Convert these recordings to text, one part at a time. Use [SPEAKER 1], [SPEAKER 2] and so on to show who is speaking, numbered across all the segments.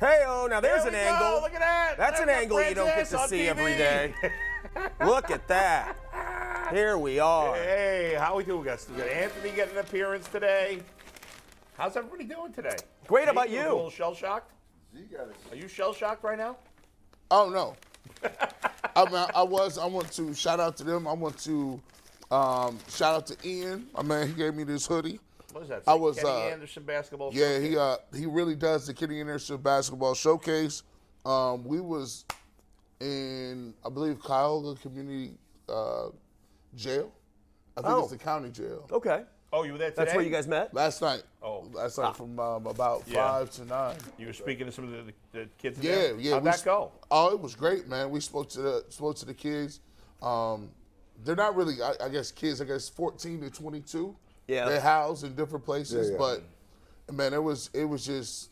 [SPEAKER 1] Hey, oh, now there's
[SPEAKER 2] There
[SPEAKER 1] an
[SPEAKER 2] we go.
[SPEAKER 1] angle.
[SPEAKER 2] Look at that.
[SPEAKER 1] That's
[SPEAKER 2] There
[SPEAKER 1] an angle you don't get to see every
[SPEAKER 2] TV.
[SPEAKER 1] day. Look at that. Here we are.
[SPEAKER 2] Hey, how we doing, guys? Did Anthony get an appearance today? How's everybody doing today?
[SPEAKER 1] Great, how
[SPEAKER 2] Nate,
[SPEAKER 1] about
[SPEAKER 2] A
[SPEAKER 1] you?
[SPEAKER 2] little shell shocked. Are you shell shocked right now?
[SPEAKER 3] Oh no. I mean, I was. I want to shout out to them. I want to um, shout out to Ian. My man, he gave me this hoodie.
[SPEAKER 2] What is that?
[SPEAKER 3] I was,
[SPEAKER 2] Kenny
[SPEAKER 3] uh,
[SPEAKER 2] Anderson basketball.
[SPEAKER 3] Yeah,
[SPEAKER 2] showcase?
[SPEAKER 3] he uh, he really does the Kenny Anderson basketball showcase. Um, we was in, I believe, Cuyahoga Community uh, Jail. I think
[SPEAKER 1] Oh.
[SPEAKER 3] it's the county jail.
[SPEAKER 1] Okay.
[SPEAKER 2] Oh, you were there today?
[SPEAKER 1] That's where you guys met?
[SPEAKER 3] Last night.
[SPEAKER 2] Oh.
[SPEAKER 3] Last night from um, about
[SPEAKER 2] Yeah.
[SPEAKER 3] five to nine.
[SPEAKER 2] You were speaking to some of the, the kids. in
[SPEAKER 3] Yeah,
[SPEAKER 2] there?
[SPEAKER 3] yeah.
[SPEAKER 2] How'd
[SPEAKER 3] we
[SPEAKER 2] that
[SPEAKER 3] sp-
[SPEAKER 2] go?
[SPEAKER 3] Oh, it was great, man. We spoke to the spoke to the kids. Um, they're not really, I, I guess, kids. I guess 14 to 22.
[SPEAKER 1] Yeah.
[SPEAKER 3] They're housed in different places,
[SPEAKER 4] Yeah, yeah.
[SPEAKER 3] but man, it was it was just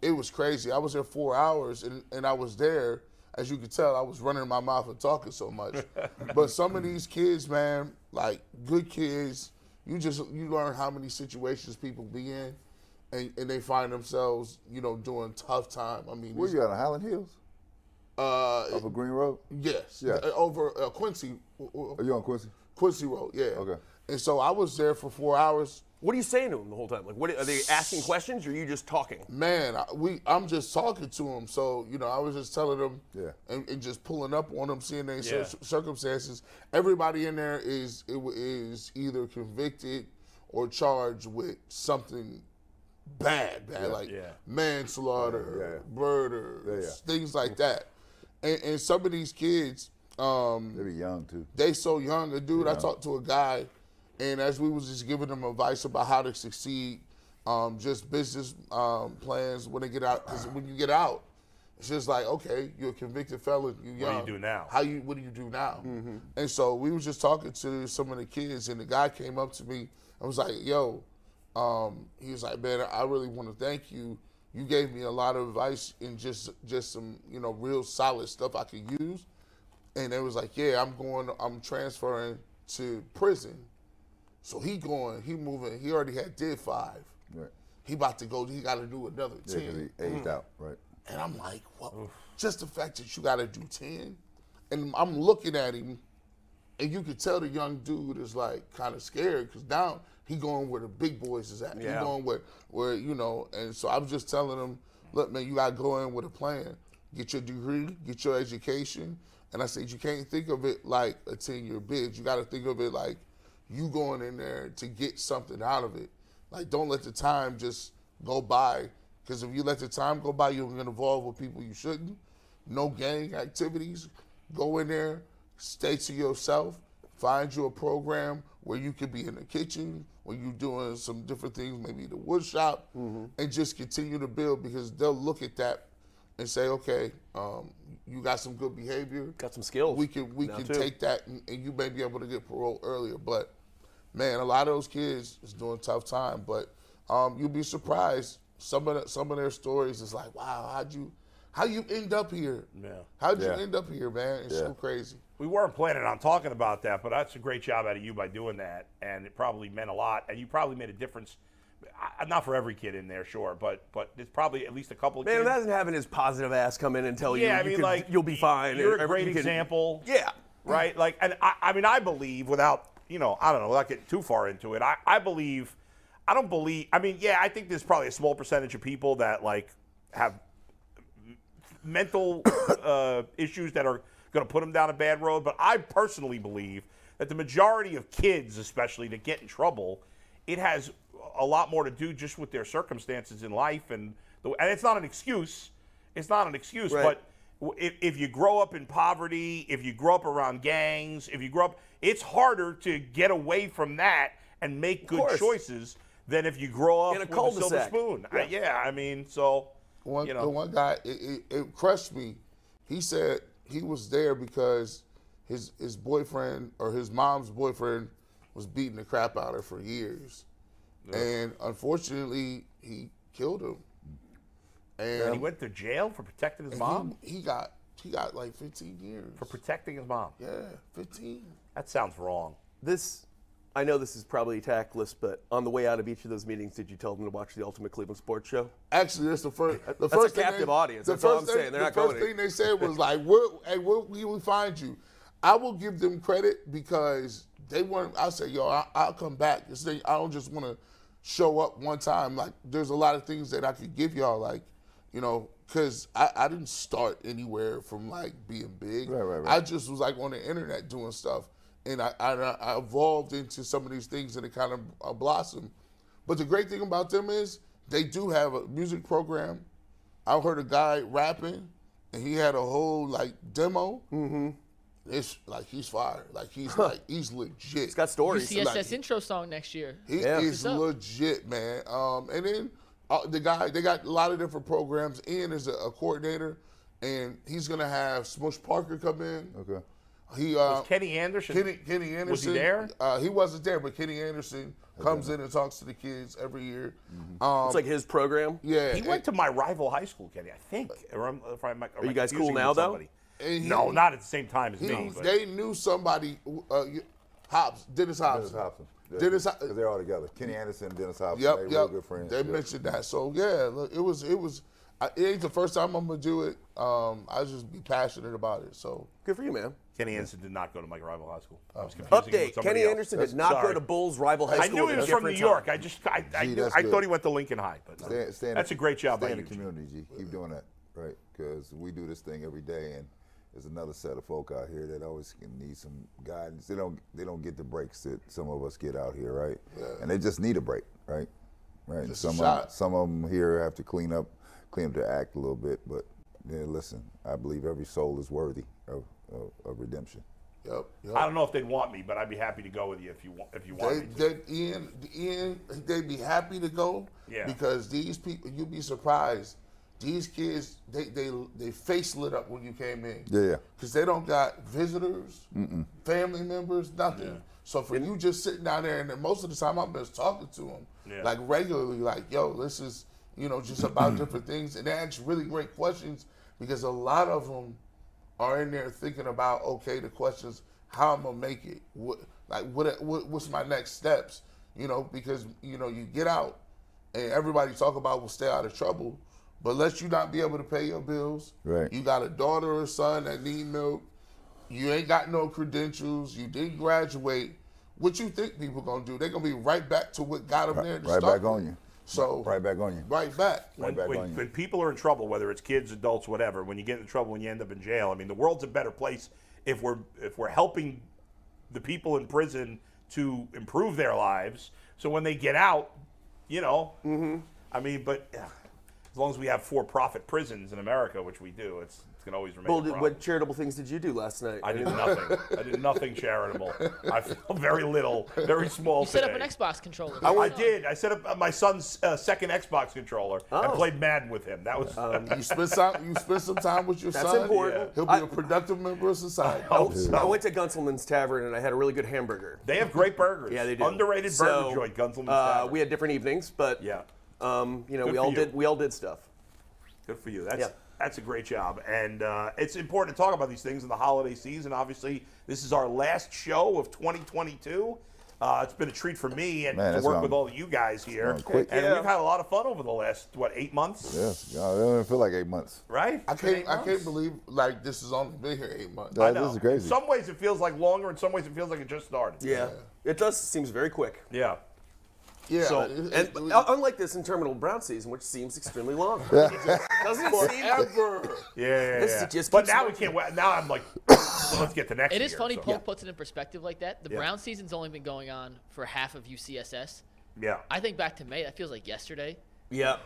[SPEAKER 3] it was crazy. I was there four hours, and and I was there. As you could tell, I was running my mouth and talking so much. but some of these kids, man, like good kids, you just you learn how many situations people be in, and, and they find themselves, you know, doing tough time. I mean,
[SPEAKER 4] Where
[SPEAKER 3] these-
[SPEAKER 4] you at on Highland Hills?
[SPEAKER 3] uh,
[SPEAKER 4] Off of Green Road?
[SPEAKER 3] Yes.
[SPEAKER 4] Yeah.
[SPEAKER 3] Uh, Over uh, Quincy,
[SPEAKER 4] Are you on Quincy?
[SPEAKER 3] Quincy Road. Yeah.
[SPEAKER 4] Okay.
[SPEAKER 3] And so I was there for four hours.
[SPEAKER 1] What are you saying to them the whole time? Like, what are they asking questions or are you just talking?
[SPEAKER 3] Man, I, we I'm just talking to them. So you know, I was just telling them,
[SPEAKER 4] Yeah.
[SPEAKER 3] and, and just pulling up on them, seeing their
[SPEAKER 2] Yeah.
[SPEAKER 3] cir- circumstances. Everybody in there is it is either convicted or charged with something bad, bad, like
[SPEAKER 2] Yeah.
[SPEAKER 3] manslaughter,
[SPEAKER 4] Yeah, yeah.
[SPEAKER 3] murder,
[SPEAKER 4] Yeah, yeah.
[SPEAKER 3] things like that. And, and some of these kids, um,
[SPEAKER 4] They be young too.
[SPEAKER 3] they so young. A dude, I talked to a guy, and as we was just giving them advice about how to succeed, um, just business um, plans when they get out. Because when you get out, it's just like, okay, you're a convicted felon. You
[SPEAKER 2] do you do now?
[SPEAKER 3] How you? What do you do now? And so we was just talking to some of the kids, and the guy came up to me and was like, "Yo," um, he was like, "Man, I really want to thank you. You gave me a lot of advice and just just some you know real solid stuff I could use." and it was like, "Yeah, I'm going. I'm transferring to prison." So he going. He moving. He already had did five.
[SPEAKER 4] Right.
[SPEAKER 3] He about to go. He got to do another
[SPEAKER 4] Yeah, 'cause
[SPEAKER 3] ten.
[SPEAKER 4] he aged mm. out, right?
[SPEAKER 3] And I'm like, what? Just the fact that you got to do 10. And I'm looking at him, and you could tell the young dude is like kind of scared because now he going where the big boys is at.
[SPEAKER 1] Yeah.
[SPEAKER 3] He going where, where, you know, and so I was just telling him, look, man, you got to go in with a plan. Get your degree, get your education. And I said, you can't think of it like a 10 year bid. You got to think of it like you going in there to get something out of it. Like, don't let the time just go by. Because if you let the time go by, you're going to involve with people you shouldn't. No gang activities. Go in there, stay to yourself, find you a program where you could be in the kitchen, where you're doing some different things, maybe the wood shop, mm-hmm. and just continue to build because they'll look at that and say, okay, um, you got some good behavior.
[SPEAKER 1] Got some skills
[SPEAKER 3] We can we
[SPEAKER 1] now,
[SPEAKER 3] can
[SPEAKER 1] too.
[SPEAKER 3] take that and, and you may be able to get parole earlier. But man, a lot of those kids is doing tough time. But um, you'll be surprised. Some of the, some of their stories is like, wow, how'd you how you end up here?
[SPEAKER 2] Yeah.
[SPEAKER 3] How'd
[SPEAKER 4] Yeah.
[SPEAKER 3] you end up here, man? It's so crazy.
[SPEAKER 2] We weren't planning on talking about that, but that's a great job out of you by doing that, and it probably meant a lot, and you probably made a difference. Not for every kid in there, sure, but but it's probably at least a couple of
[SPEAKER 1] Man,
[SPEAKER 2] kids.
[SPEAKER 1] imagine having his positive ass come in and tell you,
[SPEAKER 2] yeah, I
[SPEAKER 1] you
[SPEAKER 2] mean,
[SPEAKER 1] could-
[SPEAKER 2] like
[SPEAKER 1] you'll be fine.
[SPEAKER 2] You're a great
[SPEAKER 1] you can-
[SPEAKER 2] example.
[SPEAKER 1] Yeah.
[SPEAKER 2] right? Like, and I, I mean, I believe without, you know, I don't know, without getting too far into it, I, I believe, I don't believe, I mean, yeah, I think there's probably a small percentage of people that like have mental uh, issues that are going to put them down a bad road. But I personally believe that the majority of kids, especially that get in trouble, it has a lot more to do just with their circumstances in life, and the, and it's not an excuse. It's not an excuse,
[SPEAKER 1] Right.
[SPEAKER 2] but if, if you grow up in poverty, if you grow up around gangs, if you grow up, it's harder to get away from that and make good
[SPEAKER 1] course.
[SPEAKER 2] choices than if you grow up
[SPEAKER 1] In a
[SPEAKER 2] with a silver
[SPEAKER 1] cul-de-sac.
[SPEAKER 2] spoon. I-
[SPEAKER 1] Yeah.
[SPEAKER 2] yeah, I mean, so
[SPEAKER 3] one,
[SPEAKER 2] you know.
[SPEAKER 3] the one guy, it, it, it crushed me. He said he was there because his his boyfriend or his mom's boyfriend was beating the crap out of her for years, and unfortunately he killed him. And,
[SPEAKER 2] And he went to jail for protecting his mom.
[SPEAKER 3] He, he got he got like 15 years.
[SPEAKER 2] For protecting his mom.
[SPEAKER 3] yeah, 15.
[SPEAKER 2] That sounds wrong.
[SPEAKER 4] This, I know this is probably tactless, but on the way out of each of those meetings, did you tell them to watch the Ultimate Cleveland Sports Show?
[SPEAKER 3] Actually, that's the first. The
[SPEAKER 4] That's a
[SPEAKER 3] first thing
[SPEAKER 4] captive
[SPEAKER 3] they,
[SPEAKER 4] audience,
[SPEAKER 3] The
[SPEAKER 4] that's all
[SPEAKER 3] first
[SPEAKER 4] I'm
[SPEAKER 3] thing,
[SPEAKER 4] saying. They're
[SPEAKER 3] the
[SPEAKER 4] not
[SPEAKER 3] first
[SPEAKER 4] going
[SPEAKER 3] thing they said was like, "Where, hey, where we will find you?" I will give them credit because they weren't. I said, "Yo, I, I'll come back." I don't just want to show up one time. Like, there's a lot of things that I could give y'all. Like, you know, because I, I didn't start anywhere from like being big.
[SPEAKER 5] Right, right, right.
[SPEAKER 3] I just was like on the internet doing stuff, and I, I, I evolved into some of these things, and it kind of uh, blossomed. But the great thing about them is they do have a music program. I heard a guy rapping, and he had a whole like demo. Mm-hmm. It's like he's fire. Like he's like he's legit.
[SPEAKER 4] He's got stories.
[SPEAKER 3] Like,
[SPEAKER 6] UCSS intro song next year.
[SPEAKER 3] he
[SPEAKER 4] Yeah.
[SPEAKER 3] is legit, man. Um, and then uh, the guy, they got a lot of different programs. Ian is a, a coordinator, and he's gonna have Smush Parker come in.
[SPEAKER 5] Okay.
[SPEAKER 3] He uh,
[SPEAKER 2] Was Kenny Anderson?
[SPEAKER 3] Kenny, Kenny Anderson.
[SPEAKER 2] Was he there?
[SPEAKER 3] Uh, he wasn't there, but Kenny Anderson comes in and talks to the kids every year. Um,
[SPEAKER 4] It's like his program.
[SPEAKER 3] yeah,
[SPEAKER 2] He went to my rival high school, Kenny. I think. Or I'm, if I'm,
[SPEAKER 4] Are you guys cool now, though?
[SPEAKER 3] And he-
[SPEAKER 2] no, not at the same time as
[SPEAKER 3] he-
[SPEAKER 2] me. but-
[SPEAKER 3] they knew somebody. Uh, Hobbs, Dennis Hobbs.
[SPEAKER 5] Dennis Hopson.
[SPEAKER 3] Dennis
[SPEAKER 5] Because they're all together. Kenny Anderson, and Dennis Hopson.
[SPEAKER 3] Yep,
[SPEAKER 5] they
[SPEAKER 3] yep.
[SPEAKER 5] real good friends.
[SPEAKER 3] They
[SPEAKER 5] Yep.
[SPEAKER 3] mentioned that. So yeah, look, it was it was. I, it ain't the first time I'm gonna do it. Um, I just be passionate about it. So
[SPEAKER 4] Good for you, man.
[SPEAKER 2] Kenny Anderson did not go to my rival high school. I
[SPEAKER 3] Oh,
[SPEAKER 2] was confusing him with
[SPEAKER 4] Update: Kenny
[SPEAKER 2] else.
[SPEAKER 4] Anderson did not
[SPEAKER 2] Sorry.
[SPEAKER 4] go to Bulls' rival high
[SPEAKER 2] I
[SPEAKER 4] school.
[SPEAKER 2] I
[SPEAKER 4] knew
[SPEAKER 2] he was from New York.
[SPEAKER 4] time.
[SPEAKER 2] I just I, I,
[SPEAKER 5] Gee,
[SPEAKER 2] knew, I thought he went to Lincoln High, but
[SPEAKER 5] Stay, stay
[SPEAKER 2] that's a great job
[SPEAKER 5] stay
[SPEAKER 2] by
[SPEAKER 5] in
[SPEAKER 2] you.
[SPEAKER 5] the community, G. Keep doing that, right? Because we do this thing every day, and there's another set of folk out here that always can need some guidance. They don't they don't get the breaks that some of us get out here, right? Yeah. And they just need a break, right? Right.
[SPEAKER 3] Just a
[SPEAKER 5] some
[SPEAKER 3] shot.
[SPEAKER 5] of some of them here have to clean up clean up their act a little bit, but yeah, listen, I believe every soul is worthy of, of, of redemption.
[SPEAKER 3] yep, yep.
[SPEAKER 2] I don't know if they'd want me, but I'd be happy to go with you if you want. If you want me.
[SPEAKER 3] They,
[SPEAKER 2] To.
[SPEAKER 3] they, Ian, Ian, they'd be happy to go.
[SPEAKER 2] Yeah.
[SPEAKER 3] Because these people, you'd be surprised. These kids, they they they face lit up when you came in.
[SPEAKER 5] Yeah, yeah.
[SPEAKER 3] Because they don't got visitors, family members, nothing. So for you just sitting down there, and then most of the time I'm just talking to them,
[SPEAKER 2] Yeah.
[SPEAKER 3] like regularly, like, yo, this is, you know, just about different things, and they ask really great questions because a lot of them are in there thinking about, okay, the questions, how I'm gonna make it, what, like, what, what, what's my next steps, you know, because you know you get out, and everybody talk about will stay out of trouble, but let you not be able to pay your bills,
[SPEAKER 5] Right.
[SPEAKER 3] You got a daughter or son that need milk, you ain't got no credentials, you didn't graduate. What you think people gonna do? They're gonna be right back to what got them there. To
[SPEAKER 5] right
[SPEAKER 3] start
[SPEAKER 5] back on you.
[SPEAKER 3] So
[SPEAKER 5] Right back on you.
[SPEAKER 3] right back.
[SPEAKER 2] when,
[SPEAKER 5] Right back
[SPEAKER 2] when,
[SPEAKER 5] on you.
[SPEAKER 2] when people are in trouble, whether it's kids, adults, whatever, when you get in trouble, when you end up in jail, I mean, the world's a better place if we're if we're helping the people in prison to improve their lives. So when they get out, you know,
[SPEAKER 4] Mm-hmm.
[SPEAKER 2] I mean, but yeah, as long as we have for-profit prisons in America, which we do, it's it's gonna always remain.
[SPEAKER 4] Bull,
[SPEAKER 2] a
[SPEAKER 4] did-
[SPEAKER 2] problem.
[SPEAKER 4] what charitable things did you do last night?
[SPEAKER 2] I did nothing. I did nothing charitable. I feel very little, very small.
[SPEAKER 6] You set up an
[SPEAKER 2] today.
[SPEAKER 6] Xbox controller.
[SPEAKER 2] I did. I set up uh, my son's uh, second Xbox controller and
[SPEAKER 4] Oh.
[SPEAKER 2] played Madden with him. That was.
[SPEAKER 3] You spend some you spend some time with your
[SPEAKER 4] That's
[SPEAKER 3] son.
[SPEAKER 4] important.
[SPEAKER 3] He'll be
[SPEAKER 4] I-
[SPEAKER 3] a productive member of society.
[SPEAKER 2] hope so.
[SPEAKER 4] I went to Gunselman's Tavern and I had a really good hamburger.
[SPEAKER 2] They have great burgers.
[SPEAKER 4] Yeah, they do.
[SPEAKER 2] Underrated
[SPEAKER 4] So,
[SPEAKER 2] burger joint, Gunselman's
[SPEAKER 4] Uh,
[SPEAKER 2] Tavern.
[SPEAKER 4] we had different evenings, but
[SPEAKER 2] Yeah.
[SPEAKER 4] Um, you know,
[SPEAKER 2] Good
[SPEAKER 4] we all
[SPEAKER 2] you.
[SPEAKER 4] did we all did stuff.
[SPEAKER 2] Good for you. That's
[SPEAKER 4] Yeah.
[SPEAKER 2] that's a great job, and uh, it's important to talk about these things in the holiday season. Obviously, this is our last show of 2022. Uh, it's been a treat for me and
[SPEAKER 5] Man,
[SPEAKER 2] to work
[SPEAKER 5] gone-
[SPEAKER 2] with all of you guys here.
[SPEAKER 5] quick.
[SPEAKER 2] And
[SPEAKER 4] Yeah.
[SPEAKER 2] we've had a lot of fun over the last what eight months,
[SPEAKER 5] Yes. Yeah, it doesn't even feel like eight months.
[SPEAKER 2] right?
[SPEAKER 3] I can't
[SPEAKER 2] eight
[SPEAKER 3] I
[SPEAKER 2] months.
[SPEAKER 3] can't believe like this has only been here eight months.
[SPEAKER 5] Yeah,
[SPEAKER 2] I know.
[SPEAKER 5] this is crazy.
[SPEAKER 2] In some ways, it feels like longer. In some ways, it feels like it just started.
[SPEAKER 4] Yeah, it does seems very quick.
[SPEAKER 2] Yeah.
[SPEAKER 3] Yeah.
[SPEAKER 4] So, and unlike this interminable Brown season, which seems extremely long, doesn't it seem?
[SPEAKER 3] forever.
[SPEAKER 2] Yeah, yeah,
[SPEAKER 4] This
[SPEAKER 2] yeah.
[SPEAKER 4] just
[SPEAKER 2] but
[SPEAKER 4] keeps
[SPEAKER 2] now we can't. wait. Now I'm like, well, let's get to next
[SPEAKER 6] It
[SPEAKER 2] year.
[SPEAKER 6] funny.
[SPEAKER 2] so-
[SPEAKER 6] Polk puts it in perspective like that. The
[SPEAKER 2] Yeah.
[SPEAKER 6] Brown season's only been going on for half of UCSS.
[SPEAKER 2] Yeah.
[SPEAKER 6] I think back to May. That feels like yesterday.
[SPEAKER 4] Yeah.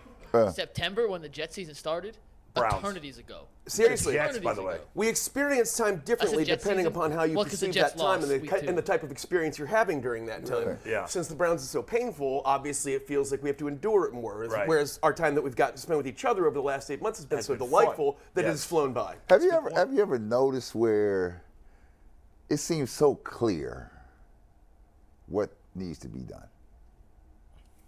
[SPEAKER 6] September when the Jet season started.
[SPEAKER 2] Browns.
[SPEAKER 6] eternities ago.
[SPEAKER 4] Seriously.
[SPEAKER 2] Jets, by the way.
[SPEAKER 6] ago.
[SPEAKER 4] We experience time differently depending
[SPEAKER 6] season?
[SPEAKER 4] upon how you
[SPEAKER 6] Well, 'cause the
[SPEAKER 4] perceive that time and the,
[SPEAKER 6] week
[SPEAKER 4] ki-
[SPEAKER 6] two.
[SPEAKER 4] and the type of experience you're having during that time.
[SPEAKER 2] Yeah.
[SPEAKER 4] Since the Browns is so painful, obviously it feels like we have to endure it more. Whereas,
[SPEAKER 2] Right.
[SPEAKER 4] whereas our time that we've got to spend with each other over the last eight months has been
[SPEAKER 2] Has
[SPEAKER 4] so
[SPEAKER 2] been
[SPEAKER 4] delightful
[SPEAKER 2] fun.
[SPEAKER 4] that it has flown by.
[SPEAKER 5] Have you ever have you ever noticed where it seems so clear what needs to be done?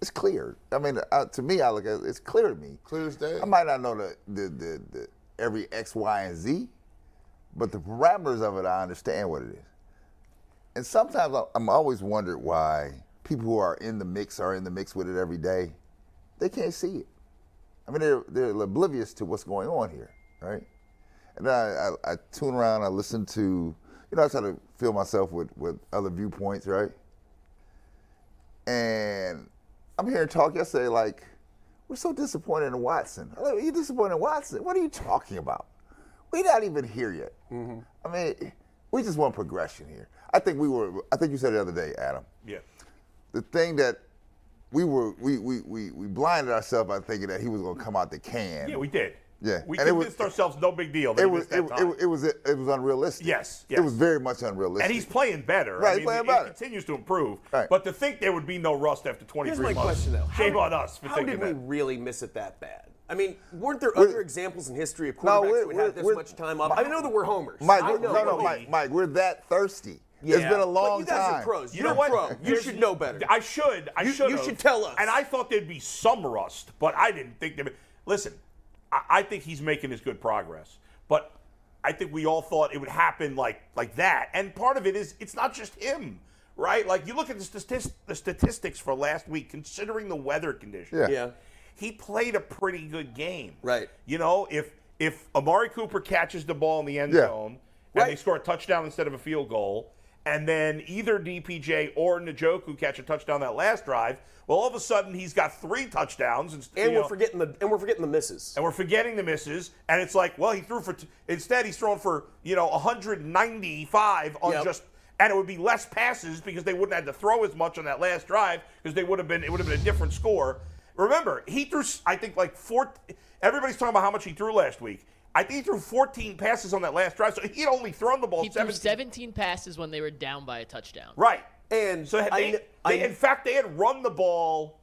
[SPEAKER 5] It's clear. I mean, uh, to me, I look at it, it's clear to me.
[SPEAKER 3] Clear as day.
[SPEAKER 5] I might not know the, the, the, the every X, Y, and Z, but the parameters of it, I understand what it is. And sometimes I'm always wondered why people who are in the mix are in the mix with it every day. They can't see it. I mean, they're, they're oblivious to what's going on here, right? And I, I, I tune around, I listen to, you know, I try to fill myself with, with other viewpoints, right? And I'm hearing talk yesterday like, we're so disappointed in Watson. I'm like, you disappointed in Watson? What are you talking about? We're not even here yet. Mm-hmm. I mean, we just want progression here. I think we were, I think you said the other day, Adam,
[SPEAKER 2] Yeah.
[SPEAKER 5] the thing that we were, we, we, we, we blinded ourselves by thinking that he was going to come out the can.
[SPEAKER 2] Yeah, we did.
[SPEAKER 5] Yeah.
[SPEAKER 2] We
[SPEAKER 5] And it was-
[SPEAKER 2] convinced ourselves no big deal. that
[SPEAKER 5] it was
[SPEAKER 2] missed
[SPEAKER 5] it,
[SPEAKER 2] that time.
[SPEAKER 5] it, it was it was unrealistic.
[SPEAKER 2] Yes,
[SPEAKER 5] It was very much unrealistic.
[SPEAKER 2] and he's playing better.
[SPEAKER 5] Right,
[SPEAKER 2] I
[SPEAKER 5] he's
[SPEAKER 2] mean,
[SPEAKER 5] playing
[SPEAKER 2] it
[SPEAKER 5] better.
[SPEAKER 2] continues to improve.
[SPEAKER 5] Right.
[SPEAKER 2] But to think there would be no rust after 23
[SPEAKER 4] Here's my
[SPEAKER 2] months.
[SPEAKER 4] question though.
[SPEAKER 2] Shame
[SPEAKER 4] How
[SPEAKER 2] on us for
[SPEAKER 4] How
[SPEAKER 2] thinking
[SPEAKER 4] did we
[SPEAKER 2] that.
[SPEAKER 4] really miss it that bad? I mean, weren't there
[SPEAKER 5] We're-
[SPEAKER 4] other examples in history of
[SPEAKER 5] No,
[SPEAKER 4] quarterbacks
[SPEAKER 5] we're-
[SPEAKER 4] who had this much time off? I know that we're homers.
[SPEAKER 5] Mike,
[SPEAKER 4] I
[SPEAKER 5] we're-
[SPEAKER 4] know.
[SPEAKER 5] no, no. Mike, Mike, we're that thirsty.
[SPEAKER 4] Yeah.
[SPEAKER 5] It's been a long
[SPEAKER 4] time. you guys
[SPEAKER 5] time.
[SPEAKER 4] are pros.
[SPEAKER 2] You
[SPEAKER 4] You're
[SPEAKER 2] know what?
[SPEAKER 4] a pro. You should know better.
[SPEAKER 2] I should. I should.
[SPEAKER 4] you should tell us.
[SPEAKER 2] And I thought there'd be some rust, but I didn't think there. Would be. Listen, I, I think he's making his good progress, but I think we all thought it would happen like like that. And part of it is it's not just him, right? Like you look at the, statis- the statistics for last week, considering the weather conditions.
[SPEAKER 5] Yeah.
[SPEAKER 4] Yeah.
[SPEAKER 2] He played a pretty good game.
[SPEAKER 4] Right.
[SPEAKER 2] You know, if if Amari Cooper catches the ball in the end
[SPEAKER 5] Yeah.
[SPEAKER 2] zone and they score a touchdown instead of a field goal, and then either DPJ or Njoku catch a touchdown that last drive, well, all of a sudden he's got three touchdowns, and,
[SPEAKER 4] and we're
[SPEAKER 2] know,
[SPEAKER 4] forgetting the and we're forgetting the misses.
[SPEAKER 2] and we're forgetting the misses, and it's like, well, he threw for t- instead he's thrown for you know 195 on
[SPEAKER 4] Yep.
[SPEAKER 2] just, and it would be less passes because they wouldn't have to throw as much on that last drive because they would have been it would have been a different score. Remember, he threw I think like four. Everybody's talking about how much he threw last week. I think he threw 14 passes on that last drive, so he had only thrown the ball
[SPEAKER 6] He threw
[SPEAKER 2] 17.
[SPEAKER 6] 17 passes when they were down by a touchdown.
[SPEAKER 2] Right.
[SPEAKER 4] And
[SPEAKER 2] So
[SPEAKER 4] I
[SPEAKER 2] they,
[SPEAKER 4] kn-
[SPEAKER 2] they-
[SPEAKER 4] I-
[SPEAKER 2] in fact, they had run the ball.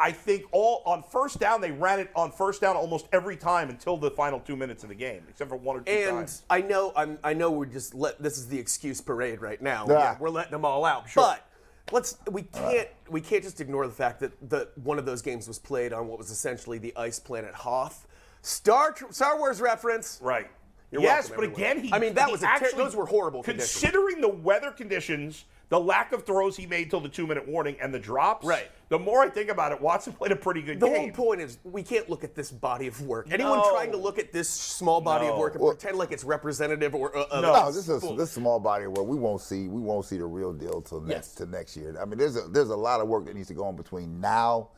[SPEAKER 2] I think all on first down. They ran it on first down almost every time until the final two minutes of the game, except for one or two
[SPEAKER 4] And
[SPEAKER 2] times.
[SPEAKER 4] I know I'm, I know we're just let this is the excuse parade right now.
[SPEAKER 5] Yeah.
[SPEAKER 4] Yeah, we're letting them all out. But let's we can't we can't just ignore the fact that the one of those games was played on what was essentially the ice planet Hoth. Star Star Wars reference.
[SPEAKER 2] Right.
[SPEAKER 4] You're
[SPEAKER 2] yes,
[SPEAKER 4] welcome,
[SPEAKER 2] but
[SPEAKER 4] everyone.
[SPEAKER 2] again, he.
[SPEAKER 4] I mean, that was a ter-
[SPEAKER 2] actually,
[SPEAKER 4] those were horrible conditions.
[SPEAKER 2] Considering the weather conditions, the lack of throws he made till the two-minute warning, and the drops.
[SPEAKER 4] Right.
[SPEAKER 2] The more I think about it, Watson played a pretty good
[SPEAKER 4] The
[SPEAKER 2] game.
[SPEAKER 4] The whole point is we can't look at this body of work. Anyone
[SPEAKER 2] No.
[SPEAKER 4] trying to look at this small body of work and
[SPEAKER 5] Well-
[SPEAKER 4] pretend like it's representative or uh, uh,
[SPEAKER 2] No.
[SPEAKER 5] No, this is a, this small body of work. We won't see we won't see the real deal till next
[SPEAKER 4] Yes.
[SPEAKER 5] to next year. I mean, there's a there's a lot of work that needs to go on between now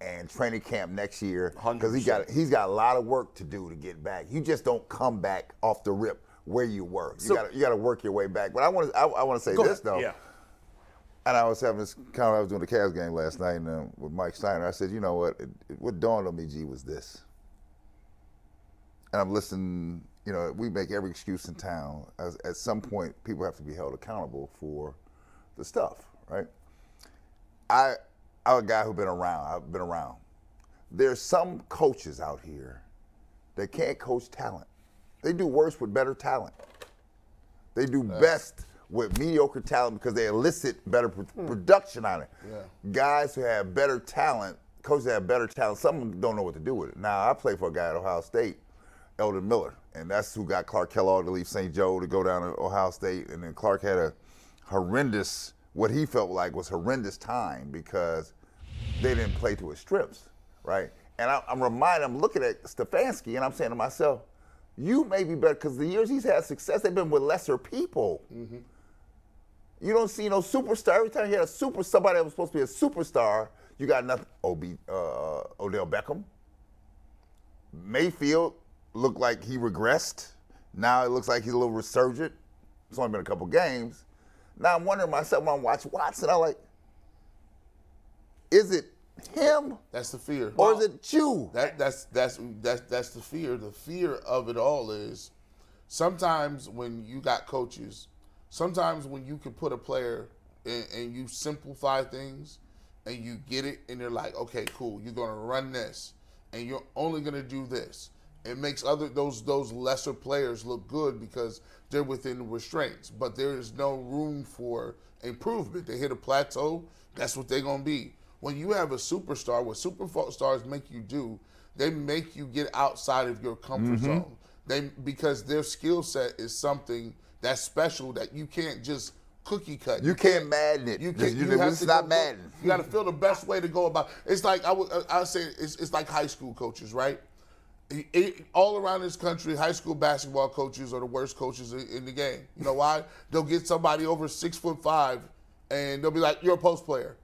[SPEAKER 5] and training camp next year because he got he's got a lot of work to do to get back. You just don't come back off the rip where you were. You
[SPEAKER 4] So-
[SPEAKER 5] got you got to work your way back. But I want to I, I want to say this
[SPEAKER 4] ahead.
[SPEAKER 5] though.
[SPEAKER 2] Yeah.
[SPEAKER 5] And I was having this kind of, I was doing the Cavs game last night and, uh, with Mike Steiner. I said, you know what? It, it- what dawned on me, G, was this. And I'm listening, you know, we make every excuse in town. As, at some point, people have to be held accountable for the stuff, right? I, I'm a guy who's been around. I've been around. There's some coaches out here that can't coach talent. They do worse with better talent. They do best with mediocre talent because they elicit better pr- hmm. production on it. Guys who have better talent, coaches that have better talent, some of them don't know what to do with it. Now, I play for a guy at Ohio State, Eldon Miller, and that's who got Clark Kellogg to leave St. Joe to go down to Ohio State. And then Clark had a horrendous, what he felt like was horrendous time because they didn't play to his strengths, right? And I, I'm reminded, I'm looking at Stefanski and I'm saying to myself, you may be better because the years he's had success, they've been with lesser people. You don't see no superstar. Every time you had a super somebody that was supposed to be a superstar, you got nothing. Ob, uh, Odell Beckham. Mayfield looked like he regressed. Now it looks like he's a little resurgent. It's only been a couple games. Now I'm wondering myself when I watch Watson, I'm like, is it him
[SPEAKER 3] That's the fear.
[SPEAKER 5] or is it you?
[SPEAKER 3] That that's that's that's that's the fear. The fear of it all is sometimes when you got coaches, sometimes when you can put a player and, and you simplify things and you get it and they're like, okay, cool, you're gonna run this and you're only gonna do this. It makes other those those lesser players look good because they're within the restraints, but there is no room for improvement. They hit a plateau, that's what they're gonna be. When you have a superstar, what superstars make you do, they make you get outside of your comfort
[SPEAKER 5] Mm-hmm.
[SPEAKER 3] zone. They because their skill set is something that's special that you can't just cookie cut.
[SPEAKER 5] You can't Madden it.
[SPEAKER 3] You can't.
[SPEAKER 5] you-
[SPEAKER 3] You,
[SPEAKER 5] is not
[SPEAKER 3] go-
[SPEAKER 5] Madden.
[SPEAKER 3] You got to feel the best way to go about. It's like I would. I would say it's, it's like high school coaches, right? All around this country, high school basketball coaches are the worst coaches in, in the game. You know why? They'll get somebody over six foot five, and they'll be like, "You're a post player."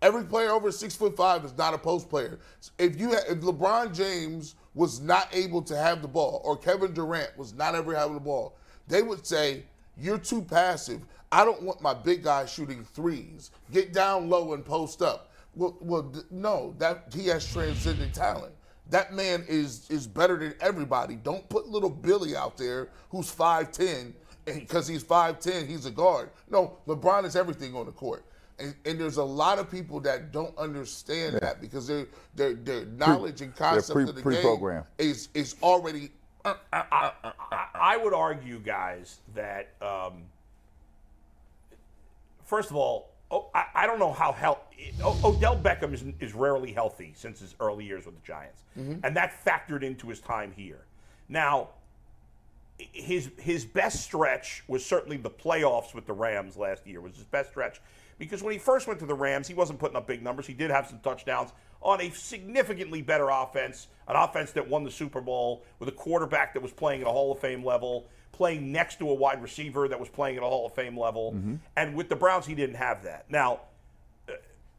[SPEAKER 3] Every player over six foot five is not a post player. If you ha- if LeBron James was not able to have the ball, or Kevin Durant was not ever having the ball, they would say, "You're too passive. I don't want my big guy shooting threes. Get down low and post up." Well, well, no, that he has transcendent talent. That man is is better than everybody. Don't put little Billy out there who's five ten, and because he's five ten, he's a guard. No, LeBron is everything on the court. And, and there's a lot of people that don't understand that because their their their knowledge and concept
[SPEAKER 5] pre-
[SPEAKER 3] of the
[SPEAKER 5] pre-programmed.
[SPEAKER 3] game is is already.
[SPEAKER 2] Uh, uh, uh, I, I would argue, guys, that um, first of all, oh, I, I don't know how health. Oh, Odell Beckham is, is rarely healthy since his early years with the Giants, mm-hmm. and that factored into his time here. Now, his his best stretch was certainly the playoffs with the Rams last year was his best stretch because when he first went to the Rams, he wasn't putting up big numbers. He did have some touchdowns on a significantly better offense, an offense that won the Super Bowl with a quarterback that was playing at a Hall of Fame level, playing next to a wide receiver that was playing at a Hall of Fame level. Mm-hmm. And with the Browns, he didn't have that. Now, uh,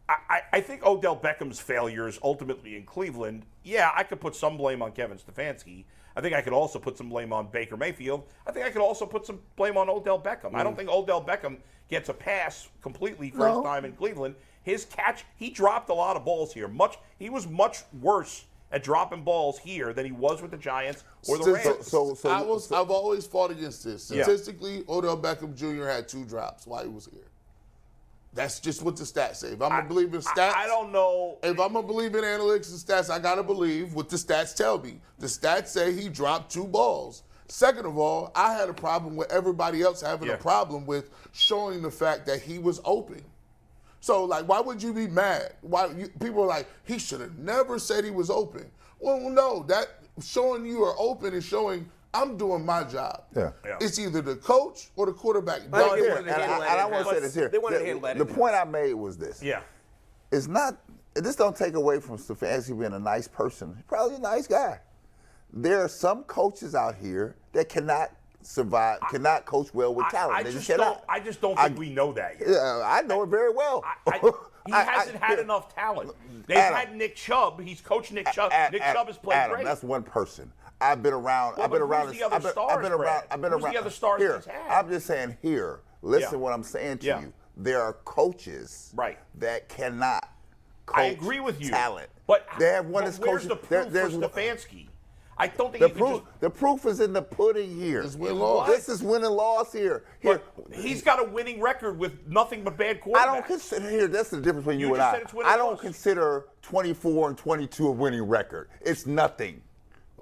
[SPEAKER 2] I, I think Odell Beckham's failures ultimately in Cleveland, yeah, I could put some blame on Kevin Stefanski. I think I could also put some blame on Baker Mayfield. I think I could also put some blame on Odell Beckham. I don't mm. think Odell Beckham gets a pass completely for his
[SPEAKER 5] No.
[SPEAKER 2] time in Cleveland. His catch, he dropped a lot of balls here. Much he was much worse at dropping balls here than he was with the Giants or the
[SPEAKER 3] So-
[SPEAKER 2] Rams.
[SPEAKER 5] So, so,
[SPEAKER 3] I was I've always fought against this.
[SPEAKER 2] Yeah.
[SPEAKER 3] Statistically, Odell Beckham Jr. had two drops while he was here. That's just what the stats say. If I'm gonna believe in stats,
[SPEAKER 2] I, I don't know.
[SPEAKER 3] If I'm gonna believe in analytics and stats, I gotta believe what the stats tell me. The stats say he dropped two balls. Second of all, I had a problem with everybody else having
[SPEAKER 2] Yeah.
[SPEAKER 3] a problem with showing the fact that he was open. So, like, why would you be mad? Why you, people are like, he should have never said he was open. Well, no, that showing you are open is showing I'm doing my job.
[SPEAKER 5] Yeah.
[SPEAKER 2] Yeah.
[SPEAKER 3] It's either the coach or the quarterback.
[SPEAKER 4] I
[SPEAKER 5] No,
[SPEAKER 4] think they
[SPEAKER 5] here,
[SPEAKER 4] wanted
[SPEAKER 5] and
[SPEAKER 4] to
[SPEAKER 5] I,
[SPEAKER 4] handle
[SPEAKER 5] and I
[SPEAKER 4] that
[SPEAKER 5] want to say this here.
[SPEAKER 4] They wanted to
[SPEAKER 5] The-
[SPEAKER 4] handle that
[SPEAKER 5] The
[SPEAKER 4] in-house.
[SPEAKER 5] point I made was this.
[SPEAKER 2] Yeah.
[SPEAKER 5] It's not. This don't take away from Stefanski being a nice person. He's probably a nice guy. There are some coaches out here that cannot survive, cannot coach well with
[SPEAKER 2] I,
[SPEAKER 5] talent.
[SPEAKER 2] I
[SPEAKER 5] They
[SPEAKER 2] just don't. I just don't think we know that yet.
[SPEAKER 5] Yeah, I know it very well.
[SPEAKER 2] I, I, he
[SPEAKER 5] I- I-
[SPEAKER 2] hasn't had enough talent. They've
[SPEAKER 5] Adam.
[SPEAKER 2] had Nick Chubb. He's coached Nick Chubb.
[SPEAKER 5] Ad-
[SPEAKER 2] Nick Chubb has played
[SPEAKER 5] Adam,
[SPEAKER 2] great.
[SPEAKER 5] That's one person. I've been around.
[SPEAKER 2] Well,
[SPEAKER 5] I've been around. this-
[SPEAKER 2] the
[SPEAKER 5] I've been, I've
[SPEAKER 2] stars,
[SPEAKER 5] been around. I've been
[SPEAKER 2] Who's the
[SPEAKER 5] around.
[SPEAKER 2] other stars
[SPEAKER 5] here,
[SPEAKER 2] he's had?
[SPEAKER 5] I'm just saying. Here, listen.
[SPEAKER 2] Yeah.
[SPEAKER 5] What I'm saying to
[SPEAKER 2] Yeah.
[SPEAKER 5] you. There are coaches.
[SPEAKER 2] Right.
[SPEAKER 5] That cannot. Coach
[SPEAKER 2] I agree with you.
[SPEAKER 5] Talent.
[SPEAKER 2] But
[SPEAKER 5] they have one that's
[SPEAKER 2] where's
[SPEAKER 5] coaching.
[SPEAKER 2] the proof
[SPEAKER 5] there- there's
[SPEAKER 2] Stefanski? I don't think
[SPEAKER 5] the proof.
[SPEAKER 2] just.
[SPEAKER 5] The proof is in the pudding here.
[SPEAKER 3] It's win loss.
[SPEAKER 5] This is win and loss here. Here,
[SPEAKER 2] But he's got a winning record with nothing but bad quarterbacks.
[SPEAKER 5] I don't consider here. That's the difference between you,
[SPEAKER 2] You
[SPEAKER 5] and I.
[SPEAKER 2] said it's win
[SPEAKER 5] I don't
[SPEAKER 2] loss.
[SPEAKER 5] consider 24 and 22 a winning record. It's nothing.